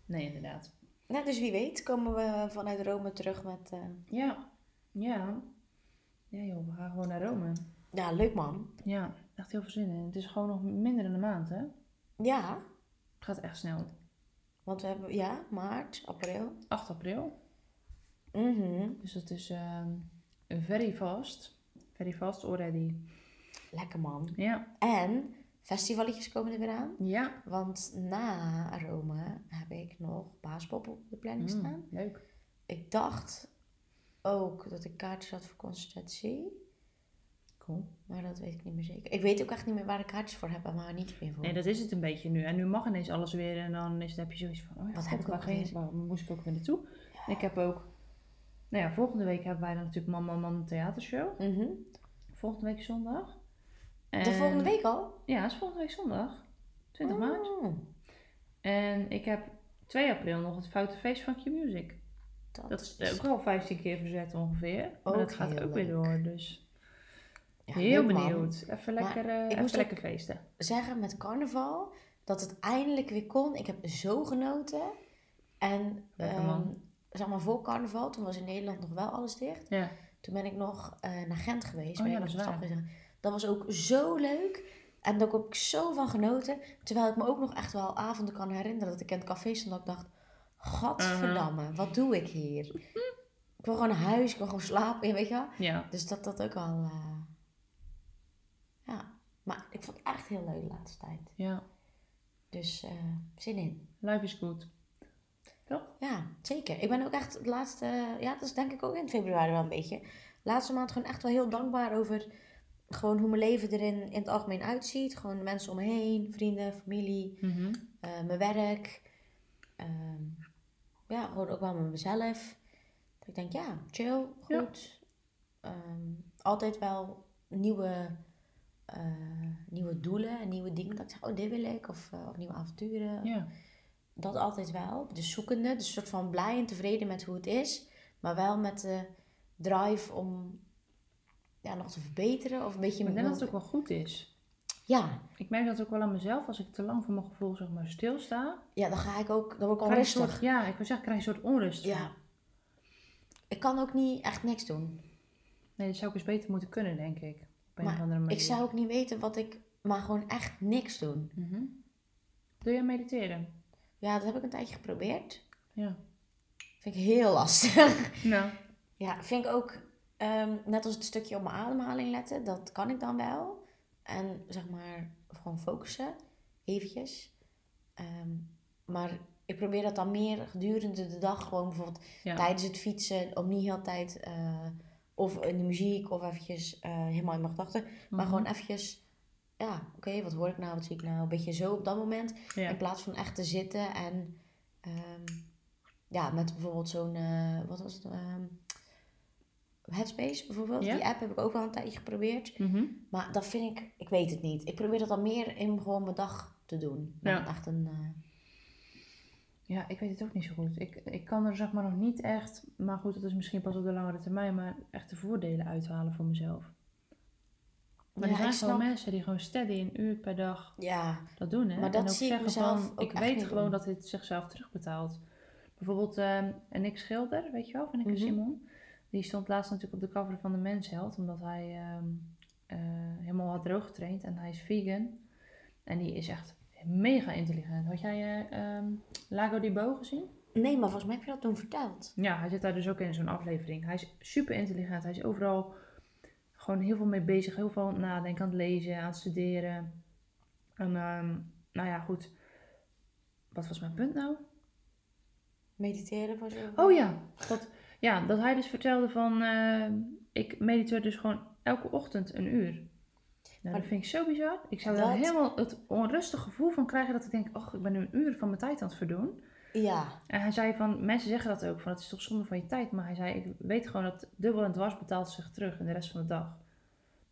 Nee, inderdaad. Nou, dus wie weet komen we vanuit Rome terug met... eh, Ja. Ja. Ja joh, we gaan gewoon naar Rome. Ja, leuk man. Ja, echt heel veel zin in. Het is gewoon nog minder dan een maand, hè? Ja, Het gaat echt snel. want we hebben... Ja, maart, april. 8 april. Mhm. Dus dat is ehm very fast. Very fast already. Lekker man. Ja. En festivaletjes komen er weer aan. Ja. Want na Rome heb ik nog Paaspop op de planning Mm, staan. leuk. Ik dacht ook dat ik kaartjes had voor Concertatie. Cool. Maar dat weet ik niet meer zeker. Ik weet ook echt niet meer waar ik kaartjes voor heb, maar niet meer voor. Nee, dat is het een beetje nu. En nu mag ineens alles weer. En dan is, heb je zoiets van, oh ja, Wat heb ik ook waar moest ik ook weer naartoe? Ik heb ook, nou ja, volgende week hebben wij dan natuurlijk Mama Man theatershow. Mhm. Volgende week zondag. De En- volgende week al? Ja, het is volgende week zondag. 20 maart. En ik heb 2 april nog het Foute Feest van Q-Music. Dat is ook al 15 keer verzet ongeveer. Maar dat gaat ook weer door. Dus Ja, heel leuk, man. benieuwd. Even lekker, eh, ik even moest lekker feesten. Zeggen met carnaval dat het eindelijk weer kon. Ik heb zo genoten. En ehm, zeg maar voor carnaval, toen was in Nederland nog wel alles dicht. Ja. Toen ben ik nog eh, naar Gent geweest. Oh ben ja, ik dat is Dat was ook zo leuk. En daar heb ik zo van genoten. Terwijl ik me ook nog echt wel avonden kan herinneren dat ik in het café stond. Dat ik dacht, gadverdamme, wat doe ik hier? Ik wil gewoon naar huis, ik wil gewoon slapen, weet je wel. Ja. Dus dat dat ook wel... eh, Ja, maar ik vond het echt heel leuk de laatste tijd. ja. Dus eh, zin in. Life is good. Toch? Ja, zeker. Ik ben ook echt de laatste, ja, dat is denk ik ook in februari wel een beetje. Laatste maand gewoon echt wel heel dankbaar over gewoon hoe mijn leven erin in het algemeen uitziet. Gewoon de mensen om me heen, vrienden, familie, Mhm. eh, mijn werk. Ehm, ja, gewoon ook wel met mezelf. Dat ik denk, ja, chill, Ja. goed. Ehm, altijd wel nieuwe, eh, nieuwe doelen en nieuwe dingen. Dat ik zeg, oh, dit wil ik. Of, eh, of nieuwe avonturen. Ja. Dat altijd wel. Dus zoekende. Dus een soort van blij en tevreden met hoe het is. Maar wel met de drive om ja, nog te verbeteren. Of een beetje... Maar ik denk dat het ook wel goed is. ja, Ik merk dat ook wel aan mezelf. Als ik te lang voor mijn gevoel zeg maar stilsta. ja, dan ga ik ook... Dan word ik al krijg je een rustig. soort, ja, ik wil zeggen, krijg je een soort onrust Ja. Ik kan ook niet echt niks doen. Nee, dat zou ik eens beter moeten kunnen, denk ik. Op een Maar of andere manier. Ik zou ook niet weten wat ik... Maar gewoon echt niks doen. Mhm. Doe jij mediteren? Ja, dat heb ik een tijdje geprobeerd. Ja. Vind ik heel lastig. Nou. Ja, vind ik ook, ehm, net als het stukje op mijn ademhaling letten, dat kan ik dan wel. En zeg maar, gewoon focussen, eventjes. Ehm, maar ik probeer dat dan meer gedurende de dag, gewoon bijvoorbeeld Ja. tijdens het fietsen, om niet heel tijd, eh, of in de muziek, of eventjes eh, helemaal in mijn gedachten. Maar Mhm. gewoon eventjes, ja, oké, wat hoor ik nou, wat zie ik nou? Een beetje zo op dat moment. Ja. In plaats van echt te zitten en ehm, ja, met bijvoorbeeld zo'n, eh, wat was het? Headspace bijvoorbeeld. Ja. Die app heb ik ook wel een tijdje geprobeerd. Mhm. Maar dat vind ik, ik weet het niet. Ik probeer dat dan meer in gewoon mijn dag te doen. Dan Ja. echt een, eh, Ja, ik weet het ook niet zo goed. Ik, ik kan er zeg maar nog niet echt, maar goed, dat is misschien pas op de langere termijn, maar echt de voordelen uithalen voor mezelf. Maar Ja, er zijn ik gewoon mensen die gewoon steady een uur per dag ja, dat doen. Hè? Maar dat en ook zie ik zeggen mezelf van, ook ik weet gewoon doen. dat dit zichzelf terugbetaalt. Bijvoorbeeld ehm en ik Schilder, weet je wel, van ik Mhm. Simon. Die stond laatst natuurlijk op de cover van de Mensheld, omdat hij ehm, eh, helemaal had droog getraind en hij is vegan. En die is echt mega intelligent. Had jij eh, ehm, Lago di Bo gezien? nee, maar volgens mij heb je dat toen verteld. Ja, hij zit daar dus ook in zo'n aflevering. Hij is super intelligent. Hij is overal gewoon heel veel mee bezig. Heel veel aan het nadenken, aan het lezen, aan het studeren. En ehm, nou ja, goed. Wat was mijn punt nou? Mediteren voor zo. Oh ja, dat, ja, dat hij dus vertelde van... eh, ik mediteer dus gewoon elke ochtend een uur. Nou, Maar dat vind ik zo bizar. Ik zou dat- daar helemaal het onrustig gevoel van krijgen dat ik denk... Oh, ik ben nu een uur van mijn tijd aan het verdoen. Ja, En hij zei van, mensen zeggen dat ook, van het is toch zonde van je tijd. Maar hij zei, ik weet gewoon dat dubbel en dwars betaalt zich terug in de rest van de dag.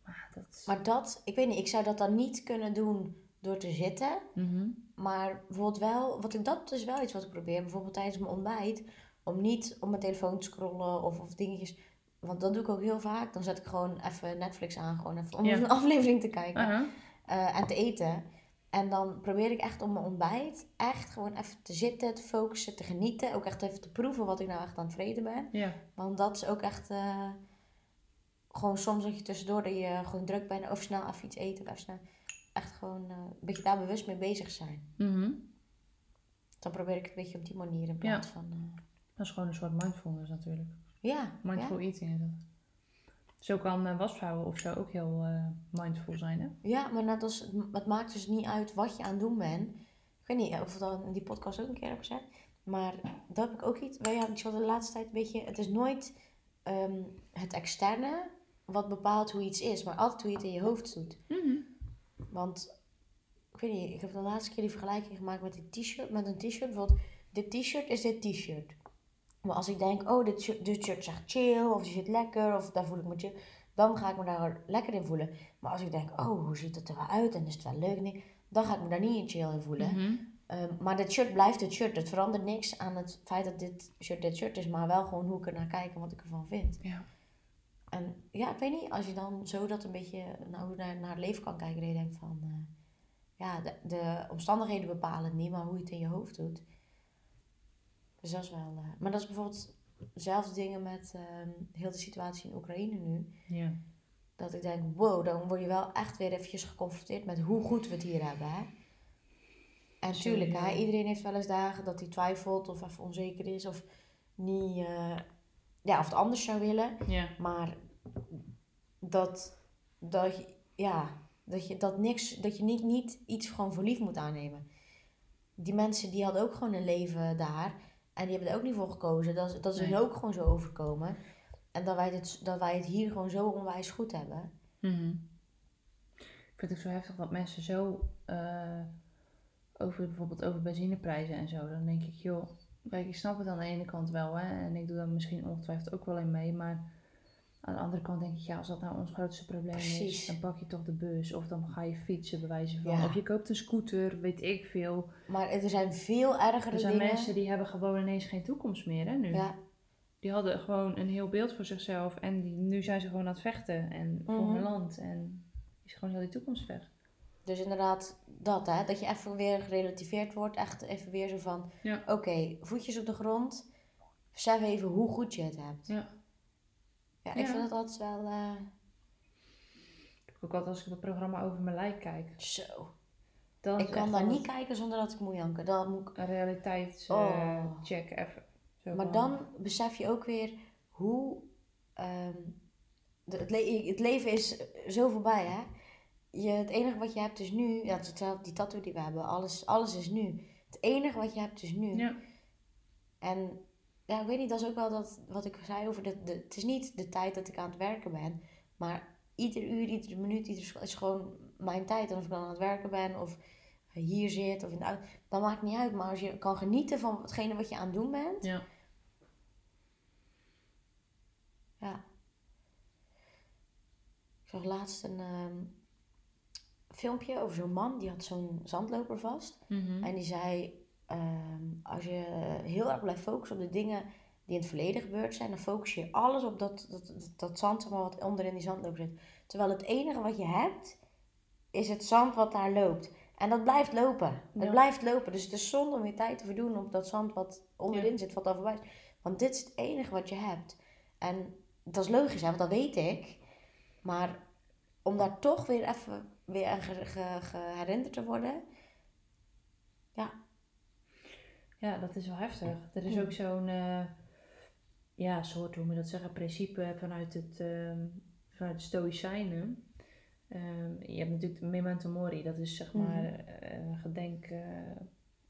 Maar dat... maar dat, ik weet niet, ik zou dat dan niet kunnen doen door te zitten. Mhm. Maar bijvoorbeeld wel, wat ik, dat is wel iets wat ik probeer. Bijvoorbeeld tijdens mijn ontbijt. Om niet op mijn telefoon te scrollen of, of dingetjes. Want dat doe ik ook heel vaak. Dan zet ik gewoon even Netflix aan. Gewoon even om Ja. een aflevering te kijken. Aha. eh, en te eten. En dan probeer ik echt op mijn ontbijt echt gewoon even te zitten, te focussen, te genieten. Ook echt even te proeven wat ik nou echt aan het ben. Ja, Want dat is ook echt... eh, gewoon soms dat je tussendoor dat je gewoon druk bent. Of snel even iets eten. Of snel, echt gewoon eh, een beetje daar bewust mee bezig zijn. Mhm. Dan probeer ik het een beetje op die manier in plaats van... dat is gewoon een soort mindfulness natuurlijk. ja, Mindful ja. eating is dat. Zo kan uh, wasvrouwen of zo ook heel uh, mindful zijn, hè? Ja, maar net als, het maakt dus niet uit wat je aan het doen bent. Ik weet niet of ik dat in die podcast ook een keer heb gezegd. Maar dat heb ik ook iets. Wij hebben de laatste tijd een beetje. Het is nooit um, het externe wat bepaalt hoe iets is, maar altijd hoe je het in je hoofd doet. Mm Want ik weet niet, ik heb de laatste keer die vergelijking gemaakt met, die t-shirt, met een t-shirt. Bijvoorbeeld, dit t-shirt is dit t-shirt. Maar als ik denk, oh, dit shirt, dit shirt is echt chill, of die zit lekker, of daar voel ik me chill, dan ga ik me daar lekker in voelen. Maar als ik denk, oh, hoe ziet het er wel uit en is het wel leuk, nee, dan ga ik me daar niet in chill in voelen. Mhm. Ehm, maar dit shirt blijft het shirt. Het verandert niks aan het feit dat dit shirt dit shirt is, maar wel gewoon hoe ik er naar kijk en wat ik ervan vind. Ja. En ja, ik weet niet, als je dan zo dat een beetje nou, naar, naar het leven kan kijken, dat je denkt van, uh, ja, de, de omstandigheden bepalen niet, maar hoe je het in je hoofd doet. Dus dat is wel. Uh, maar dat is bijvoorbeeld dezelfde dingen met uh, heel de situatie in Oekraïne nu. Ja. Dat ik denk, wow, dan word je wel echt weer eventjes geconfronteerd met hoe goed we het hier hebben. Hè? En tuurlijk, hè, iedereen heeft wel eens dagen dat hij twijfelt of even onzeker is of niet, uh, ja, of het anders zou willen. Ja. Maar dat, dat, je, ja, dat je dat niks, dat je niet, niet iets gewoon voor lief moet aannemen. Die mensen die hadden ook gewoon een leven daar. En die hebben er ook niet voor gekozen. Dat, dat is nee. ook gewoon zo overkomen. En dat wij, het, dat wij het hier gewoon zo onwijs goed hebben. Mm Ik vind het zo heftig dat mensen zo... Uh, over bijvoorbeeld over benzineprijzen en zo. Dan denk ik, joh... Kijk, ik snap het aan de ene kant wel. Hè, en ik doe daar misschien ongetwijfeld ook wel in mee. Maar aan de andere kant denk ik, ja, als dat nou ons grootste probleem Precies. is, dan pak je toch de bus. Of dan ga je fietsen, bewijzen van. Ja. Of je koopt een scooter, weet ik veel. Maar er zijn veel ergere Er zijn dingen. mensen die hebben gewoon ineens geen toekomst meer, hè, nu. Ja, Die hadden gewoon een heel beeld voor zichzelf. En die, nu zijn ze gewoon aan het vechten. En voor Mhm. hun land. En is gewoon heel die toekomst weg. dus inderdaad dat, hè. Dat je even weer gerelativeerd wordt. Echt even weer zo van, Ja. oké, voetjes op de grond. Besef even hoe goed je het hebt. Ja. Ja, ik Ja. vind dat altijd wel eh, Ook altijd als ik op het programma over mijn lijk kijk. zo. Dan Ik kan daar niet kijken zonder dat ik moet janken. Dan moet ik Een realiteitscheck Oh. check even. Zo Maar dan besef je ook weer hoe. ehm, de- het, le- het leven is zo voorbij, hè? Je, het enige wat je hebt is nu. Ja, die tattoo die we hebben. Alles, alles is nu. Het enige wat je hebt is nu. Ja. En ja, ik weet niet, dat is ook wel dat, wat ik zei over. De, de, het is niet de tijd dat ik aan het werken ben. Maar ieder uur, iedere minuut, ieder is gewoon mijn tijd. En of ik dan aan het werken ben of hier zit of in de auto. Dat maakt niet uit. Maar als je kan genieten van hetgene wat je aan het doen bent. Ja. Ja. Ik zag laatst een ehm, filmpje over zo'n man die had zo'n zandloper vast. Mhm. En die zei: ehm, Als je heel erg blijft focussen op de dingen die in het verleden gebeurd zijn, dan focus je alles op dat, dat, dat, dat zand maar, wat onder in die zandloper zit. Terwijl het enige wat je hebt, is het zand wat daar loopt. En dat blijft lopen. Het blijft lopen. Dus het is zonde om je tijd te verdoen op dat zand wat onderin Ja. zit, wat al voorbij is. Want dit is het enige wat je hebt. En dat is logisch, hè, want dat weet ik. Maar om daar toch weer even weer aan ge, ge- ge- herinnerd te worden. Ja, dat is wel heftig. Er is Ja. ook zo'n, eh, ja, soort, hoe moet je dat zeggen, principe vanuit het, ehm vanuit de Stoïcijnen. Ehm, je hebt natuurlijk de memento mori, dat is zeg Mhm. maar eh, gedenk, eh,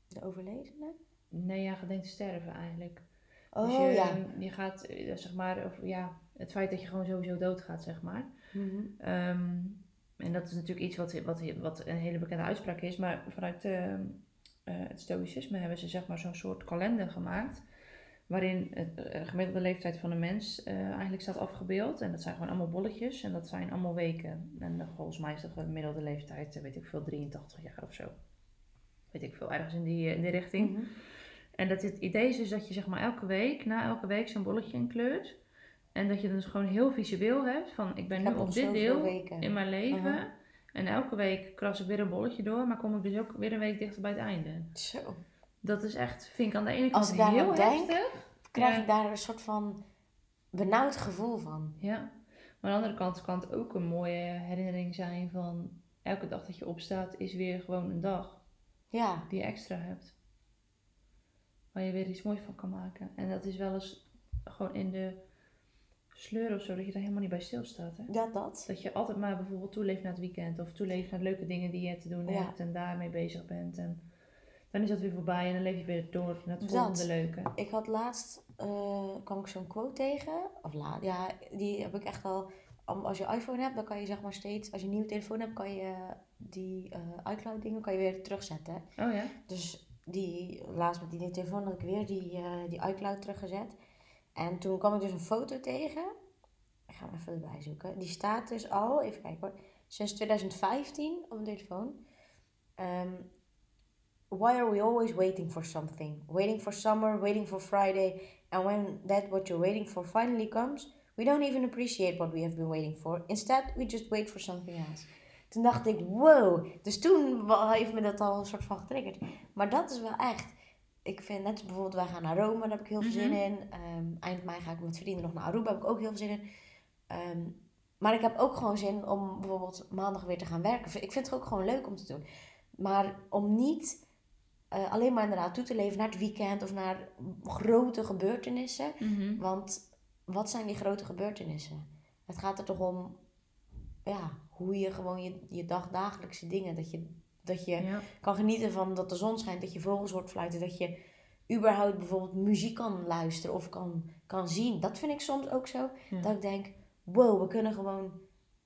De overledene? nee ja, gedenk te sterven eigenlijk. Oh dus je, ja. je gaat, zeg maar, of, ja, het feit dat je gewoon sowieso doodgaat, zeg maar. Mhm. Ehm, en dat is natuurlijk iets wat, wat, wat een hele bekende uitspraak is. Maar vanuit ehm, het stoïcisme hebben ze zeg maar zo'n soort kalender gemaakt. Waarin het eh, gemiddelde leeftijd van een mens eh, eigenlijk staat afgebeeld. En dat zijn gewoon allemaal bolletjes. En dat zijn allemaal weken. En eh, volgens mij is de gemiddelde leeftijd, eh, weet ik veel, 83 jaar of zo. Weet ik veel, ergens in die, eh, in die richting. Mhm. En dat het idee is dus dat je zeg maar elke week, na elke week zo'n bolletje inkleurt. En dat je dan dus gewoon heel visueel hebt van ik ben Ik nu op dit deel weken. in mijn leven. Aha. En elke week kras ik weer een bolletje door, maar kom ik dus ook weer een week dichter bij het einde. Zo. Dat is echt, vind ik aan de ene Als kant ik daar heel denk, heftig. Krijg Ja. ik daar een soort van benauwd gevoel van. Ja. Maar aan de andere kant kan het ook een mooie herinnering zijn van elke dag dat je opstaat is weer gewoon een dag Ja. die je extra hebt. Waar je weer iets moois van kan maken. En dat is wel eens gewoon in de sleuren of zo, dat je daar helemaal niet bij stilstaat. Hè? Ja, dat. Dat je altijd maar bijvoorbeeld toeleeft naar het weekend of toeleeft naar leuke dingen die je te doen Ja. hebt en daarmee bezig bent. En dan is dat weer voorbij en dan leef je weer door naar het Dat. volgende leuke. Ik had laatst, eh, kwam ik zo'n quote tegen. Of laat, ja, die heb ik echt al. Als je iPhone hebt, dan kan je zeg maar steeds, als je een nieuwe telefoon hebt, kan je die eh, iCloud dingen kan je weer terugzetten. Oh ja? Dus die, laatst met die nieuwe telefoon had ik weer die, eh, die iCloud teruggezet. En toen kwam ik dus een foto tegen. Ik ga hem even erbij zoeken. Die staat dus al, even kijken hoor, sinds 2015 op mijn telefoon. Ehm, why are we always waiting for something? Waiting for summer, waiting for Friday. And when that what you're waiting for finally comes, we don't even appreciate what we have been waiting for. Instead, we just wait for something else. Toen dacht ik, wow. Dus toen heeft me dat al een soort van getriggerd. Maar dat is wel echt. Ik vind net bijvoorbeeld, wij gaan naar Rome, daar heb ik heel veel zin Mhm. in. Ehm, eind mei ga ik met vrienden nog naar Aruba, daar heb ik ook heel veel zin in. Ehm, maar ik heb ook gewoon zin om bijvoorbeeld maandag weer te gaan werken. Ik vind het ook gewoon leuk om te doen. Maar om niet eh, alleen maar inderdaad toe te leven naar het weekend of naar grote gebeurtenissen. Mhm. Want wat zijn die grote gebeurtenissen? Het gaat er toch om ja, hoe je gewoon je, je dagdagelijkse dingen, dat je, dat je Ja. kan genieten van dat de zon schijnt, dat je vogels hoort fluiten, dat je überhaupt bijvoorbeeld muziek kan luisteren of kan, kan zien. Dat vind ik soms ook zo. Ja. Dat ik denk, wow, we kunnen gewoon,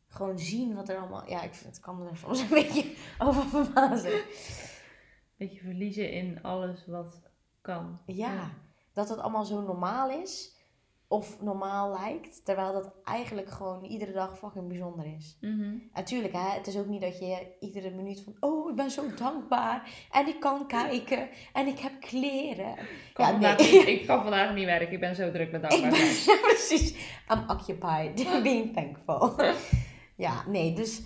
gewoon zien wat er allemaal... Ja, ik vind, het kan me er soms een beetje over verbazen. Beetje verliezen in alles wat kan. Ja, dat het allemaal zo normaal is. Of normaal lijkt. Terwijl dat eigenlijk gewoon iedere dag fucking bijzonder is. Mhm. Natuurlijk, hè, het is ook niet dat je iedere minuut van... Oh, ik ben zo dankbaar. En ik kan kijken. En ik heb kleren. Ik kan, Ja, vandaag, nee. niet- ik kan vandaag niet werken, ik ben zo druk met dankbaar ben, ja, precies. I'm occupied. Being thankful. ja, nee, dus...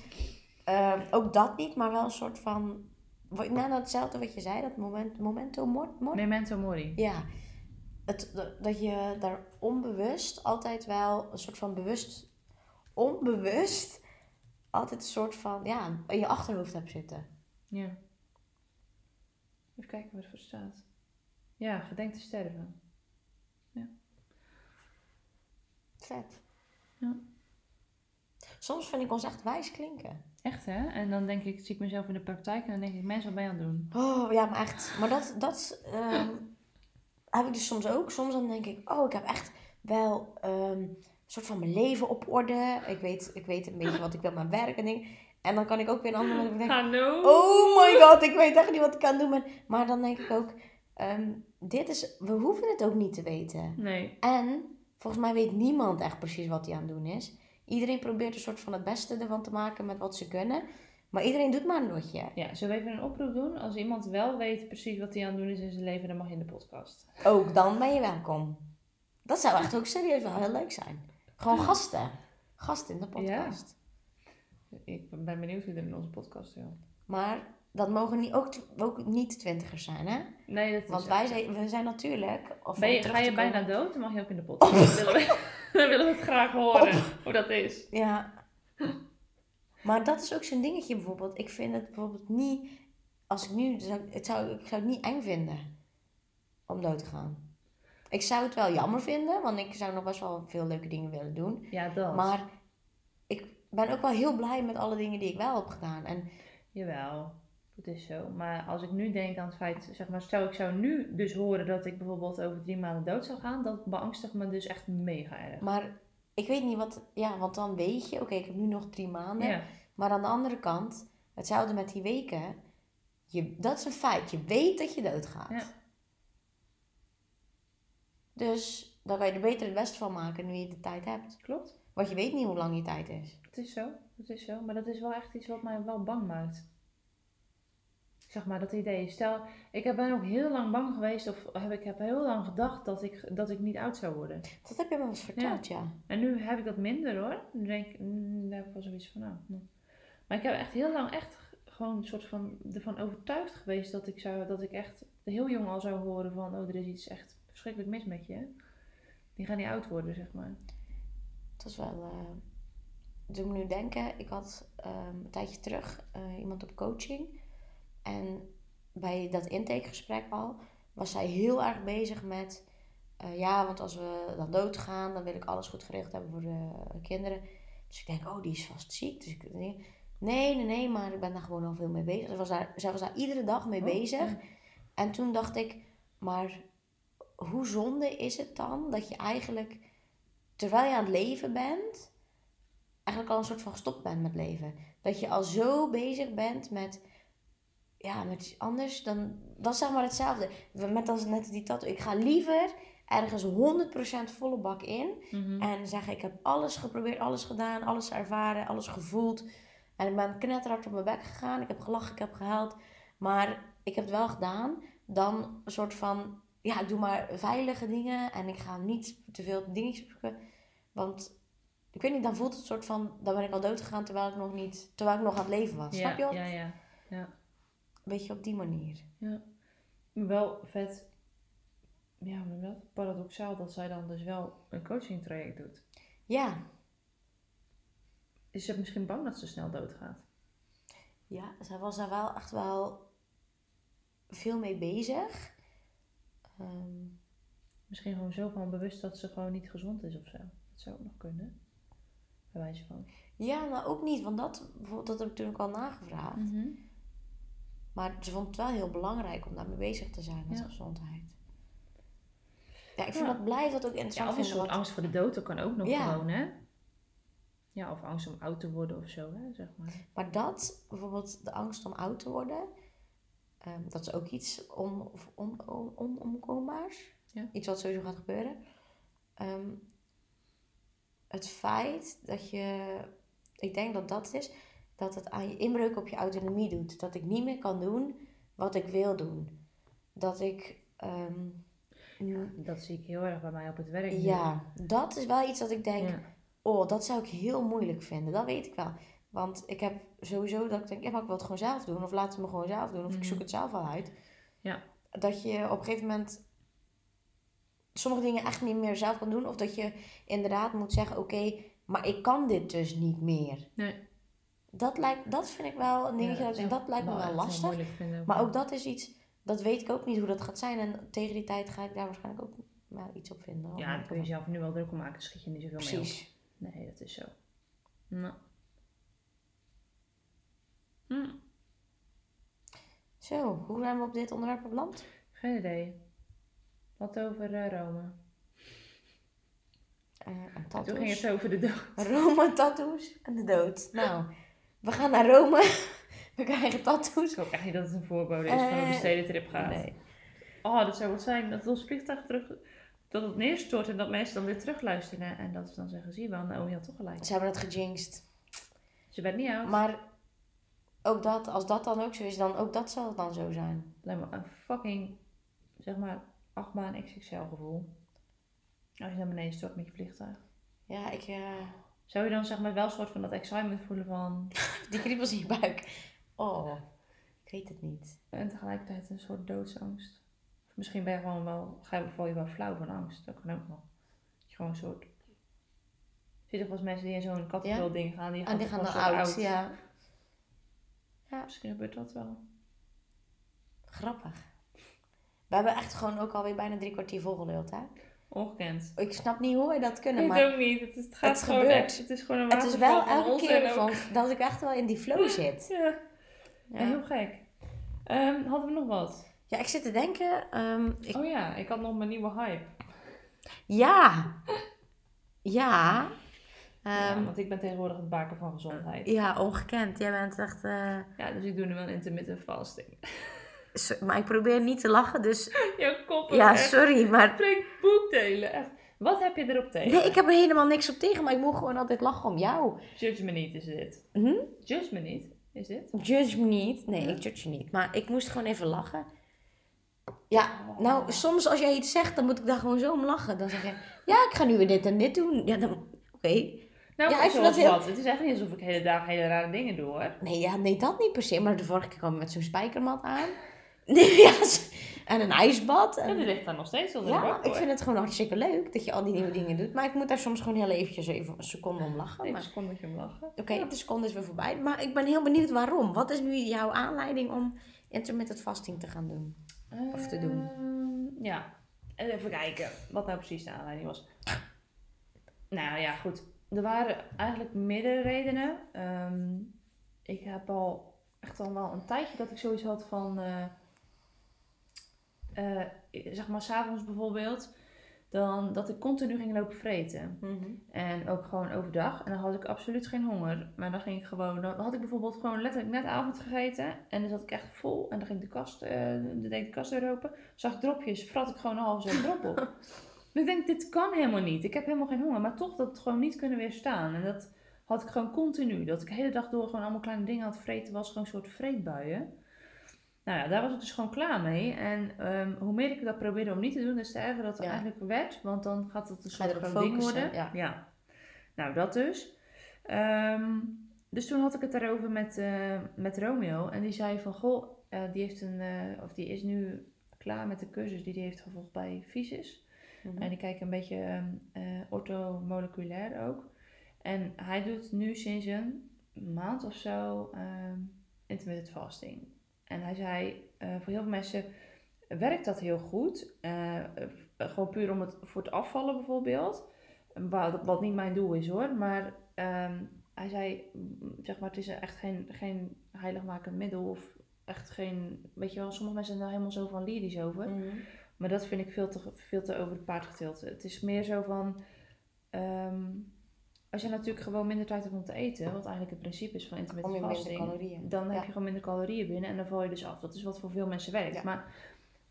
ehm, ook dat niet, maar wel een soort van... Nou, hetzelfde wat je zei. Dat moment, momento. Memento mori. Ja, het, dat- je daar onbewust altijd wel een soort van bewust, onbewust, altijd een soort van, ja, in je achterhoofd hebt zitten. Ja. Even kijken wat er voor staat. Ja, gedenk te sterven. Vet. Ja. Soms vind ik ons echt wijs klinken. Echt hè? En dan denk ik, zie ik mezelf in de praktijk en dan denk ik, mensen, wat ben je aan het doen? Oh, ja, maar echt. Maar dat, dat ehm, heb ik dus soms ook. Soms dan denk ik, oh, ik heb echt wel ehm, een soort van mijn leven op orde. Ik weet, ik weet een beetje wat ik wil met mijn werk en dingen. En dan kan ik ook weer een ander moment denken, Hallo? Oh my god, ik weet echt niet wat ik het doen. Maar dan denk ik ook, ehm, dit is, we hoeven het ook niet te weten. Nee. En volgens mij weet niemand echt precies wat hij aan het doen is. Iedereen probeert een soort van het beste ervan te maken met wat ze kunnen. Maar iedereen doet maar een notje. Ja, zullen we even een oproep doen? Als iemand wel weet precies wat hij aan het doen is in zijn leven, dan mag je in de podcast. Ook dan ben je welkom. Dat zou echt ook serieus wel heel leuk zijn. Gewoon gasten. Gasten in de podcast. Ik ben benieuwd wie er in onze podcast wil. Maar dat mogen niet, ook, ook niet twintigers zijn, hè? Nee, dat is Want wij zijn, we zijn natuurlijk... Of Ben je, ga je komen- bijna dood? Dan mag je ook in de podcast. Dan, willen we, dan willen we het graag horen hoe dat is. Ja. Maar dat is ook zo'n dingetje bijvoorbeeld. Ik vind het bijvoorbeeld niet... Als ik nu... Zou, het zou, ik zou het niet eng vinden. Om dood te gaan. Ik zou het wel jammer vinden. Want ik zou nog best wel veel leuke dingen willen doen. Ja, dat. Maar ik ben ook wel heel blij met alle dingen die ik wel heb gedaan. En Jawel, dat is zo. Maar als ik nu denk aan het feit, zeg maar, stel ik zou nu dus horen dat ik bijvoorbeeld over drie maanden dood zou gaan, dat beangstigt me dus echt mega erg. Maar ik weet niet wat... Ja, want dan weet je... Oké, ik heb nu nog drie maanden. Ja, Maar aan de andere kant... Hetzelfde met die weken. Je, dat is een feit. Je weet dat je doodgaat. Ja. Dus dan kan je er beter het beste van maken nu je de tijd hebt. klopt. Want je weet niet hoe lang je tijd is. Het is zo, het is zo. Maar dat is wel echt iets wat mij wel bang maakt. Zeg maar, dat idee. Stel, ik heb- ben ook heel lang bang geweest, of heb, ik heb heel lang gedacht dat ik, dat ik niet oud zou worden. Dat heb je me eens verteld, ja. En nu heb ik dat minder hoor. Nu denk ik, mm, daar heb ik wel zoiets van, nou. nou. Maar ik heb echt heel lang echt gewoon een soort van ervan overtuigd geweest dat ik, zou, dat ik echt heel jong al zou horen van, oh, er is iets echt verschrikkelijk mis met je. Die gaan niet oud worden, zeg maar. Het was wel... eh doe me nu denken. Ik had ehm, een tijdje terug eh, iemand op coaching. En bij dat intakegesprek al... was zij heel erg bezig met... eh, ja, want als we dan doodgaan, dan wil ik alles goed geregeld hebben voor de kinderen. Dus ik denk, oh, die is vast ziek. Dus ik nee, nee, nee, maar ik ben daar gewoon al veel mee bezig. Zij was daar, zij was daar iedere dag mee Oh, bezig. ja. En toen dacht ik, maar hoe zonde is het dan dat je eigenlijk, terwijl je aan het leven bent, eigenlijk al een soort van gestopt bent met leven. Dat je al zo bezig bent met, ja, met iets anders dan, dat is zeg maar hetzelfde. Met als net die tattoo. Ik ga liever ergens 100% volle bak in Mhm. en zeggen ik heb alles geprobeerd, alles gedaan, alles ervaren, alles gevoeld. En ik ben knetterhard op mijn bek gegaan. Ik heb gelachen, ik heb gehuild. Maar ik heb het wel gedaan. Dan een soort van, ja, ik doe maar veilige dingen. En ik ga niet te veel dingetjes zoeken. Want ik weet niet, dan voelt het een soort van, dan ben ik al dood gegaan terwijl ik nog niet, terwijl ik nog aan het leven was. ja, Snap je? wat? Ja, ja. ja. Beetje op die manier. Wel vet, ja, dat? Paradoxaal dat zij dan dus wel een coaching traject doet. Ja, Is ze misschien bang dat ze snel doodgaat? ja, zij was daar wel echt wel veel mee bezig. Ehm, Misschien gewoon zo van bewust dat ze gewoon niet gezond is of zo. Dat zou ook nog kunnen. Bij wijze van. ja, nou ook niet, want dat, bijvoorbeeld, dat heb ik toen ook al nagevraagd. Mhm. Maar ze vond het wel heel belangrijk om daarmee bezig te zijn met Ja. gezondheid. Ja, ik vind Ja. dat blijf dat ook Ja, interessant of een soort want- angst voor de dood, dat kan ook nog Ja. gewoon, hè? Ja, of angst om oud te worden of zo, hè, zeg maar. Maar dat, bijvoorbeeld de angst om oud te worden, ehm, dat is ook iets of on, on, onomkoombaars. Ja. Iets wat sowieso gaat gebeuren. Ehm, het feit dat je, ik denk dat dat is, dat het aan je inbreuk op je autonomie doet. Dat ik niet meer kan doen wat ik wil doen. Dat ik, ehm, Dat zie ik heel erg bij mij op het werk. nu. ja, dat is wel iets dat ik denk, Ja. Oh, dat zou ik heel moeilijk vinden. Dat weet ik wel. Want ik heb sowieso dat ik denk, ja, maar ik wil het gewoon zelf doen. Of laat het me gewoon zelf doen. Of ik Mhm. zoek het zelf wel uit. Ja. Dat je op een gegeven moment sommige dingen echt niet meer zelf kan doen. Of dat je inderdaad moet zeggen, oké, maar ik kan dit dus niet meer. Nee. Dat, lijkt, dat vind ik wel een dingetje. Ja, dat, dat lijkt me wel lastig. vinden Maar ook dat is iets, dat weet ik ook niet hoe dat gaat zijn. En tegen die tijd ga ik daar waarschijnlijk ook wel iets op vinden. Ja, daar kun je jezelf nu wel druk om maken. Schiet je niet zoveel mee op. Precies. Nee, dat is zo. Nou. Hm, Zo, hoe zijn we op dit onderwerp beland? geen idee. Wat over eh, Rome. Eh, en En tattoos. toen ging het over de dood. Rome, tattoos en de dood. Nou, we gaan naar Rome. We krijgen tattoos. Ik hoop echt niet dat het een voorbode is van hoe de Eh, stedentrip gaat. Nee. Oh, dat zou wat zijn. Dat ons vliegtuig terug... Dat het neerstort en dat mensen dan weer terugluisteren. En dat ze dan zeggen, zie je wel, nou, je had toch gelijk. Ze hebben het gejinxed. Je bent niet oud. Maar ook dat, als dat dan ook zo is, dan ook dat zal het dan zo zijn. Lijkt me een fucking, zeg maar, achtbaan XXL gevoel. Als je naar beneden stort met je vliegtuig. Ja, ik, eh, Zou je dan zeg maar wel een soort van dat excitement voelen van... die kriebels in je buik. Oh, ik weet het niet. En tegelijkertijd een soort doodsangst. Of misschien ben je gewoon wel, ga je, je wel flauw van angst. Dat kan ook. Dat je gewoon een soort... Wel eens mensen die in zo'n kattenveld ding gaan. Die En die gaan wel dan oud. Ja, Misschien gebeurt dat wel. grappig. We hebben echt gewoon ook alweer bijna drie kwartier volgeluld, hè? Ongekend. Ik snap niet hoe wij dat Ik kunnen, maar het ook niet. Het, het gaat het gewoon gebeurt. echt. Het is gewoon een het is wel elke keer van, dat ik echt wel in die flow zit. Ja, ja. heel gek. Ehm, hadden we nog wat? Ja, ik zit te denken. ehm, ik, Oh ja, ik had nog mijn nieuwe hype. ja. Ja. ja, Ehm, want ik ben tegenwoordig het baken van gezondheid. ja, ongekend. Jij bent echt... eh, Ja, dus ik doe nu wel intermittent fasting. so- maar ik probeer niet te lachen, dus... Je kop Ja, echt. sorry, maar... Spreek boekdelen. Echt. Wat heb je erop tegen? Nee, ik heb er helemaal niks op tegen, maar ik moet gewoon altijd lachen om jou. Judge me niet is dit. Hm? Judge me niet is dit. Judge me niet. Nee, ik judge je niet. Maar ik moest gewoon even lachen. Ja, nou, soms als jij iets zegt, dan moet ik daar gewoon zo om lachen. Dan zeg je, ja, ik ga nu weer dit en dit doen. Ja, dan... Oké. Nou, Ja, ja, ik vind dat heel- wat. Het is echt niet alsof ik hele dagen hele rare dingen doe hoor. Nee, ja, nee, dat niet per se. Maar de vorige keer kwam ik met zo'n spijkermat aan. Ja, en een ijsbad. En die ligt daar nog steeds onder de Ja, ik vind het gewoon hartstikke leuk dat je al die nieuwe dingen doet. Maar ik moet daar soms gewoon heel eventjes even een seconde om lachen. Even Maar... een secondetje om lachen. Oké, de seconde is weer voorbij. Maar ik ben heel benieuwd waarom. Wat is nu jouw aanleiding om intermittent fasting te gaan doen? Of te doen. Ehm, ja. En even kijken wat nou precies de aanleiding was. Nou ja, goed. Er waren eigenlijk meerdere redenen. Ehm, ik heb al echt al wel een tijdje dat ik zoiets had van... eh, eh, zeg maar, s'avonds bijvoorbeeld... Dan dat ik continu ging lopen vreten. Mhm. En ook gewoon overdag. En dan had ik absoluut geen honger. Maar dan ging ik gewoon... Dan had ik bijvoorbeeld gewoon letterlijk net avond gegeten. En dan zat ik echt vol. En dan ging de kast... dan deed ik de kast weer open. Zag ik dropjes. Vrat ik gewoon een halve zo'n drop op. En ik denk, dit kan helemaal niet. Ik heb helemaal geen honger. Maar toch dat het gewoon niet kunnen weerstaan. En dat had ik gewoon continu. Dat ik de hele dag door gewoon allemaal kleine dingen had vreten. Was gewoon een soort vreetbuien. Nou ja, daar was ik dus gewoon klaar mee. En ehm, hoe meer ik dat probeerde om niet te doen, des te erger dat het Ja. eigenlijk werd. Want dan gaat het een soort groot ding worden. ja. Nou, dat dus. Ehm, dus toen had ik het daarover met, eh, met Romeo. En die zei van, goh, eh, die, heeft een, eh, of die is nu klaar met de cursus die hij heeft gevolgd bij Fysis. Mhm. En die kijkt een beetje ehm, eh orthomoleculair ook. En hij doet nu sinds een maand of zo intermittent fasting. En hij zei, eh, voor heel veel mensen werkt dat heel goed. Eh, gewoon puur om het, voor het afvallen bijvoorbeeld. Wat, wat niet mijn doel is hoor. Maar ehm, hij zei, mm, zeg maar, het is echt geen, geen heiligmakend middel. Of echt geen, weet je wel, sommige mensen zijn daar helemaal zo van lyrisch over. Mhm. Maar dat vind ik veel te, veel te over het paard getild. Het is meer zo van. ehm, als je natuurlijk gewoon minder tijd hebt om te eten, wat eigenlijk het principe is van Kom je intermittent minder fasting, calorieën. dan heb Ja. je gewoon minder calorieën binnen en dan val je dus af. Dat is wat voor veel mensen werkt. Ja. Maar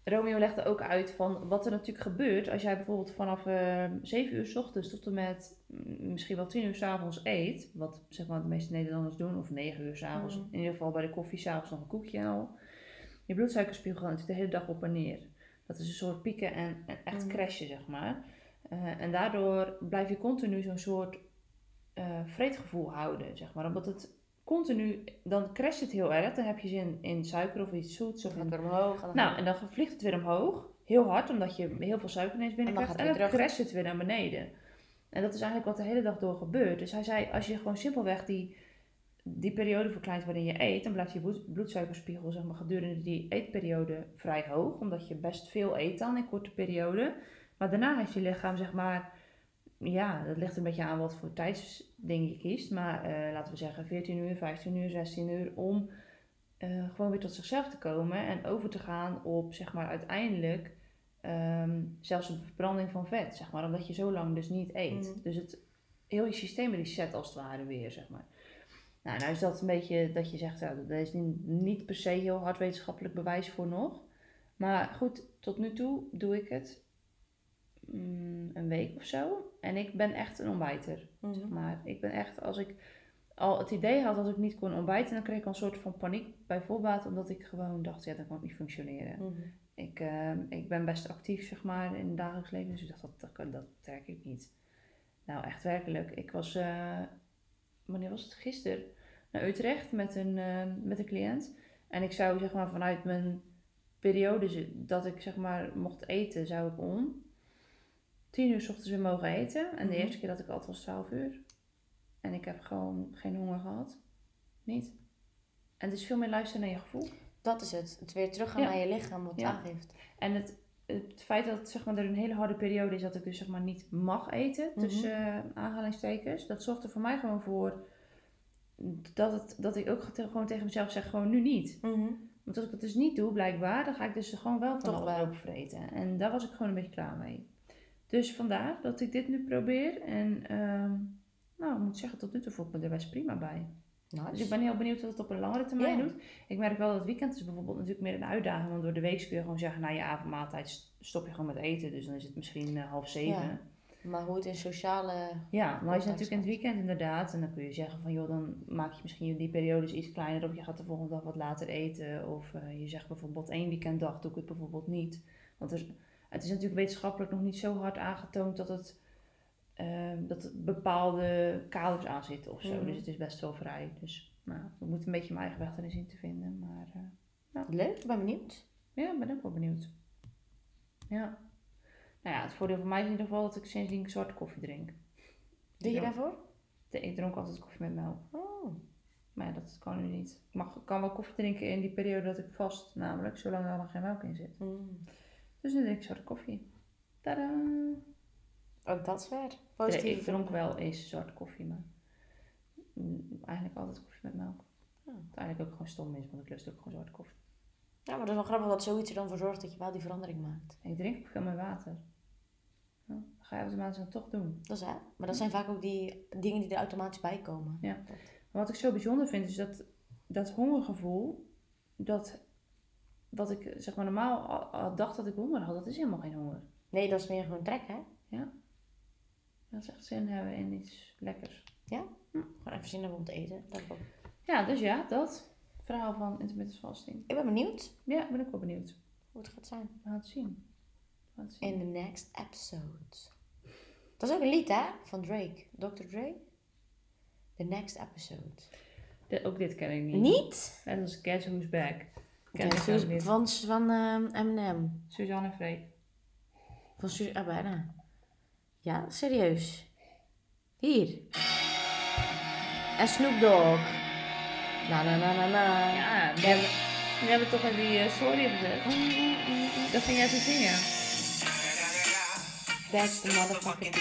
Romeo legde ook uit van wat er natuurlijk gebeurt als jij bijvoorbeeld vanaf eh 7 uur s ochtends tot en met mm, misschien wel 10 uur s avonds eet. Wat zeg maar de meeste Nederlanders doen, of 9 uur s avonds. Mhm. In ieder geval bij de koffie s'avonds nog een koekje en al. Je bloedsuikerspiegel gaat natuurlijk de hele dag op en neer. Dat is een soort pieken en, en echt Mhm. crashen, zeg maar. Eh, en daardoor blijf je continu zo'n soort eh vreedgevoel houden, zeg maar. Omdat het continu, dan crasht het heel erg. Dan heb je zin in suiker of iets zoets. Of Dan in omhoog. en dan nou, en dan vliegt het weer omhoog. Heel hard, omdat je heel veel suiker ineens dan binnenkrijgt. En dan, weer terug. crasht het weer naar beneden. En dat is eigenlijk wat de hele dag door gebeurt. Dus hij zei, als je gewoon simpelweg die, die periode verkleint waarin je eet, dan blijft je bloed- bloedsuikerspiegel zeg maar, gedurende die eetperiode vrij hoog. Omdat je best veel eet dan in korte periode. Maar daarna heeft je lichaam, zeg maar, ja, dat ligt een beetje aan wat voor tijdsding je kiest. Maar eh, laten we zeggen 14 uur, 15 uur, 16 uur om eh, gewoon weer tot zichzelf te komen en over te gaan op, zeg maar, uiteindelijk ehm, zelfs een verbranding van vet, zeg maar, omdat je zo lang dus niet eet. Mhm. Dus het, heel je systeem reset als het ware weer, zeg maar. Nou, nou is dat een beetje dat je zegt, ja, daar is niet, niet per se heel hard wetenschappelijk bewijs voor nog. Maar goed, tot nu toe doe ik het mm, een week of zo. En ik ben echt een ontbijter. Mhm. Zeg maar ik ben echt, als ik al het idee had dat ik niet kon ontbijten, dan kreeg ik al een soort van paniek bij voorbaat, omdat ik gewoon dacht, ja, dat kan ik niet functioneren. Mhm. Ik, ehm, ik ben best actief, zeg maar, in het dagelijks leven, dus ik dacht, dat, dat, trek ik niet. Nou, echt werkelijk. Ik was, eh, wanneer was het? Gisteren naar Utrecht met een, ehm, met een cliënt. En ik zou, zeg maar, vanuit mijn periode dat ik, zeg maar, mocht eten, zou ik om tien uur s ochtends weer mogen eten. En de Mhm. eerste keer dat ik at was twaalf uur. En ik heb gewoon geen honger gehad. Niet. En het is veel meer luisteren naar je gevoel. Dat is het. Het weer teruggaan Ja. naar je lichaam wat het Ja. aangeeft. En het, het feit dat het, zeg maar, er een hele harde periode is dat ik dus zeg maar, niet mag eten, Mhm. tussen eh, aanhalingstekens, dat zorgt er voor mij gewoon voor dat, het, dat ik ook gewoon tegen mezelf zeg, gewoon nu niet. Mhm. Want als ik het dus niet doe, blijkbaar, dan ga ik dus gewoon wel van Toch wel. vreten. En daar was ik gewoon een beetje klaar mee. Dus vandaar dat ik dit nu probeer. En ehm, nou, ik moet zeggen, tot nu toe voel ik me er best prima bij. Nice. Dus ik ben heel benieuwd wat het op een langere termijn doet. Ik merk wel dat het weekend is bijvoorbeeld natuurlijk meer een uitdaging. Want door de week kun je gewoon zeggen, na je avondmaaltijd st- stop je gewoon met eten. Dus dan is het misschien eh, half zeven. Ja. Maar hoe het in sociale... Ja, maar als je Context natuurlijk in het weekend inderdaad, en dan kun je zeggen van joh, dan maak je misschien die periodes iets kleiner of je gaat de volgende dag wat later eten. Of eh, je zegt bijvoorbeeld één weekenddag doe ik het bijvoorbeeld niet. Want er, het is natuurlijk wetenschappelijk nog niet zo hard aangetoond dat het, ehm, dat het bepaalde kaders aan zitten of zo. Mhm. Dus het is best wel vrij. Dus nou, ik moet een beetje mijn eigen weg erin zien te vinden. Maar eh, Leuk, ik ben benieuwd. ja, ik ben ook wel benieuwd. Ja. Nou ja, het voordeel voor mij is in ieder geval dat ik sindsdien zwarte koffie drink. Doe je daarvoor? Ik dronk altijd koffie met melk. Oh. Maar ja, dat kan nu niet. Ik mag, kan wel koffie drinken in die periode dat ik vast, namelijk, zolang er nog geen melk in zit. Mm. Dus nu drink ik zwarte koffie. Tadaa! Ook dat is. Ja, Positief. ik dronk wel eens zwarte koffie, maar mm, eigenlijk altijd koffie met melk. Ja. Wat eigenlijk ook gewoon stom is, want ik lust ook gewoon zwarte koffie. Ja, maar dat is wel grappig dat zoiets er dan voor zorgt dat je wel die verandering maakt. Ik drink ook veel meer water. Ja, dat ga je automatisch dan toch doen. Dat is hè. Maar dat zijn vaak ook die dingen die er automatisch bij komen. Ja. Dat- wat ik zo bijzonder vind, is dat dat hongergevoel, dat wat ik zeg maar normaal al- al dacht dat ik honger had, dat is helemaal geen honger. Nee, dat is meer gewoon trek, hè? Dat is echt zin hebben in iets lekkers. Gewoon even zin hebben om te eten. Dat ook. Ja, dus ja, dat verhaal van intermittent fasting. Ik ben benieuwd Ja, ben ik wel benieuwd. hoe het gaat zijn. We gaan het zien. Gaan het zien. In the next episode. Dat is ook een lied, hè? Van Drake. Dr. Dre. The next episode. De- ook dit ken ik niet. Niet? En dat is Guess Who's Back. Ken ik dus niet. van, van ehm, Eminem. Suzanne en Freek. Van Suus... Ah, bijna. Ja, serieus. Hier. En Snoop Dogg. Na na na na na. Ja, die hebben, die hebben toch in die eh, story gezet. Dat ging jij te zingen. That's the motherfucking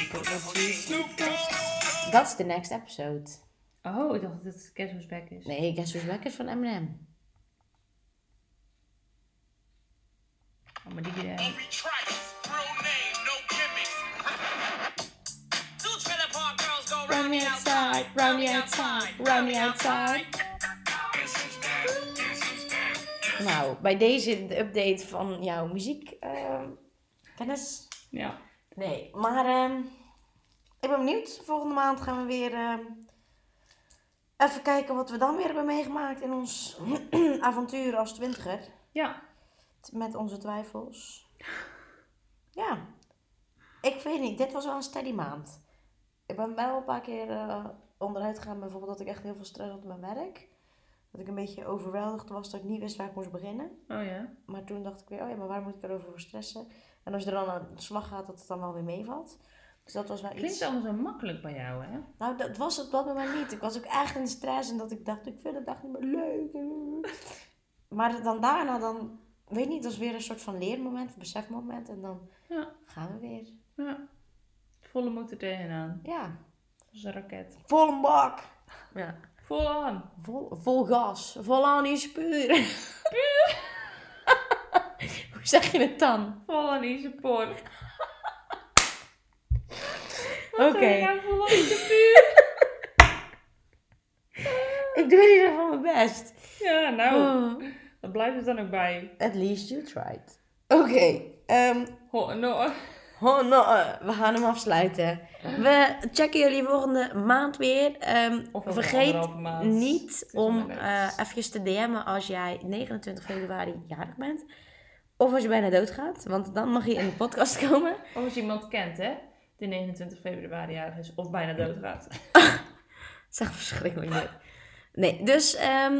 Snoop Dat is de next episode. Oh, ik dacht dat het Guess Who's Back is. Nee, Guess Who's Back is van Eminem. Oh, maar die die daar- Obi Trice, real name, no gimmicks. Two trailer park girls go round the outside, round the outside, round the outside. Nou, bij deze de update van jouw muziek ehm, kennis. Ja. Nee, maar ehm, ik ben benieuwd. Volgende maand gaan we weer ehm, even kijken wat we dan weer hebben meegemaakt in ons avontuur als twintiger. Ja. Met onze twijfels. Ja, ik weet niet. Dit was wel een steady maand. Ik ben wel een paar keer eh, onderuit gegaan. Bijvoorbeeld dat ik echt heel veel stress had op mijn werk. Dat ik een beetje overweldigd was dat ik niet wist waar ik moest beginnen. Oh ja. Maar toen dacht ik weer, oh ja, maar waar moet ik erover voor stressen? En als je er dan aan de slag gaat, dat het dan wel weer meevalt. Dus dat was wel Klinkt iets... allemaal zo makkelijk bij jou, hè? Nou, dat was het op dat moment niet. Ik was ook echt in stress en dat ik dacht, ik vind het echt niet meer leuk. Maar dan daarna, dan, weet niet, dat is weer een soort van leermoment, besefmoment. En dan Ja. gaan we weer. Ja. Volle moed er tegenaan. Ja, Als een raket. vol bak. Ja. Vol aan. Vol, vol gas. Vol aan die spuur. Hoe zeg je het dan? Vol aan in zijn por. Oké. Ja, vol aan zijn puur. Ik doe in ieder geval mijn best. Ja, nou. Oh. Dan blijft het dan ook bij. At least you tried. Oké. ehm, Ho, no. oh, no, eh, we gaan hem afsluiten. We checken jullie volgende maand weer. Ehm, Of over vergeet maand. niet om eh eventjes te DM'en als jij 29 februari jarig bent. Of als je bijna doodgaat. Want dan mag je in de podcast komen. Of als je iemand kent, hè? Die 29 februari jarig is. Of bijna doodgaat. Dat echt verschrikkelijk dit. Nee, dus ehm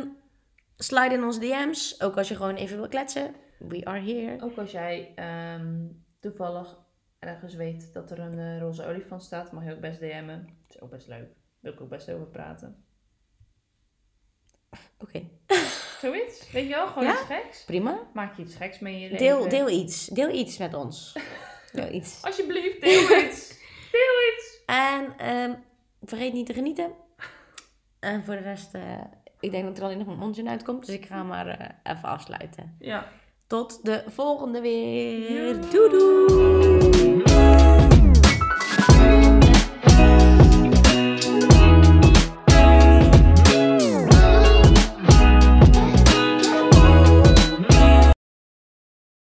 slide in onze DM's. Ook als je gewoon even wil kletsen. We are here. Ook als jij ehm, toevallig ergens weet dat er een eh, roze olifant staat, mag je ook best DM'en. Dat is ook best leuk. Wil ik ook best over praten. Oké, Zoiets? Weet je wel? Gewoon Ja? iets geks. prima. Maak je iets geks mee in je leven. Deel, deel iets. Deel iets met ons. Deel iets. Alsjeblieft, deel iets. deel iets. En ehm, vergeet niet te genieten. En voor de rest, eh, ik denk dat er alleen nog een onzin uitkomt. Dus ik ga maar eh, even afsluiten. Ja. Tot de volgende weer. Doei doei.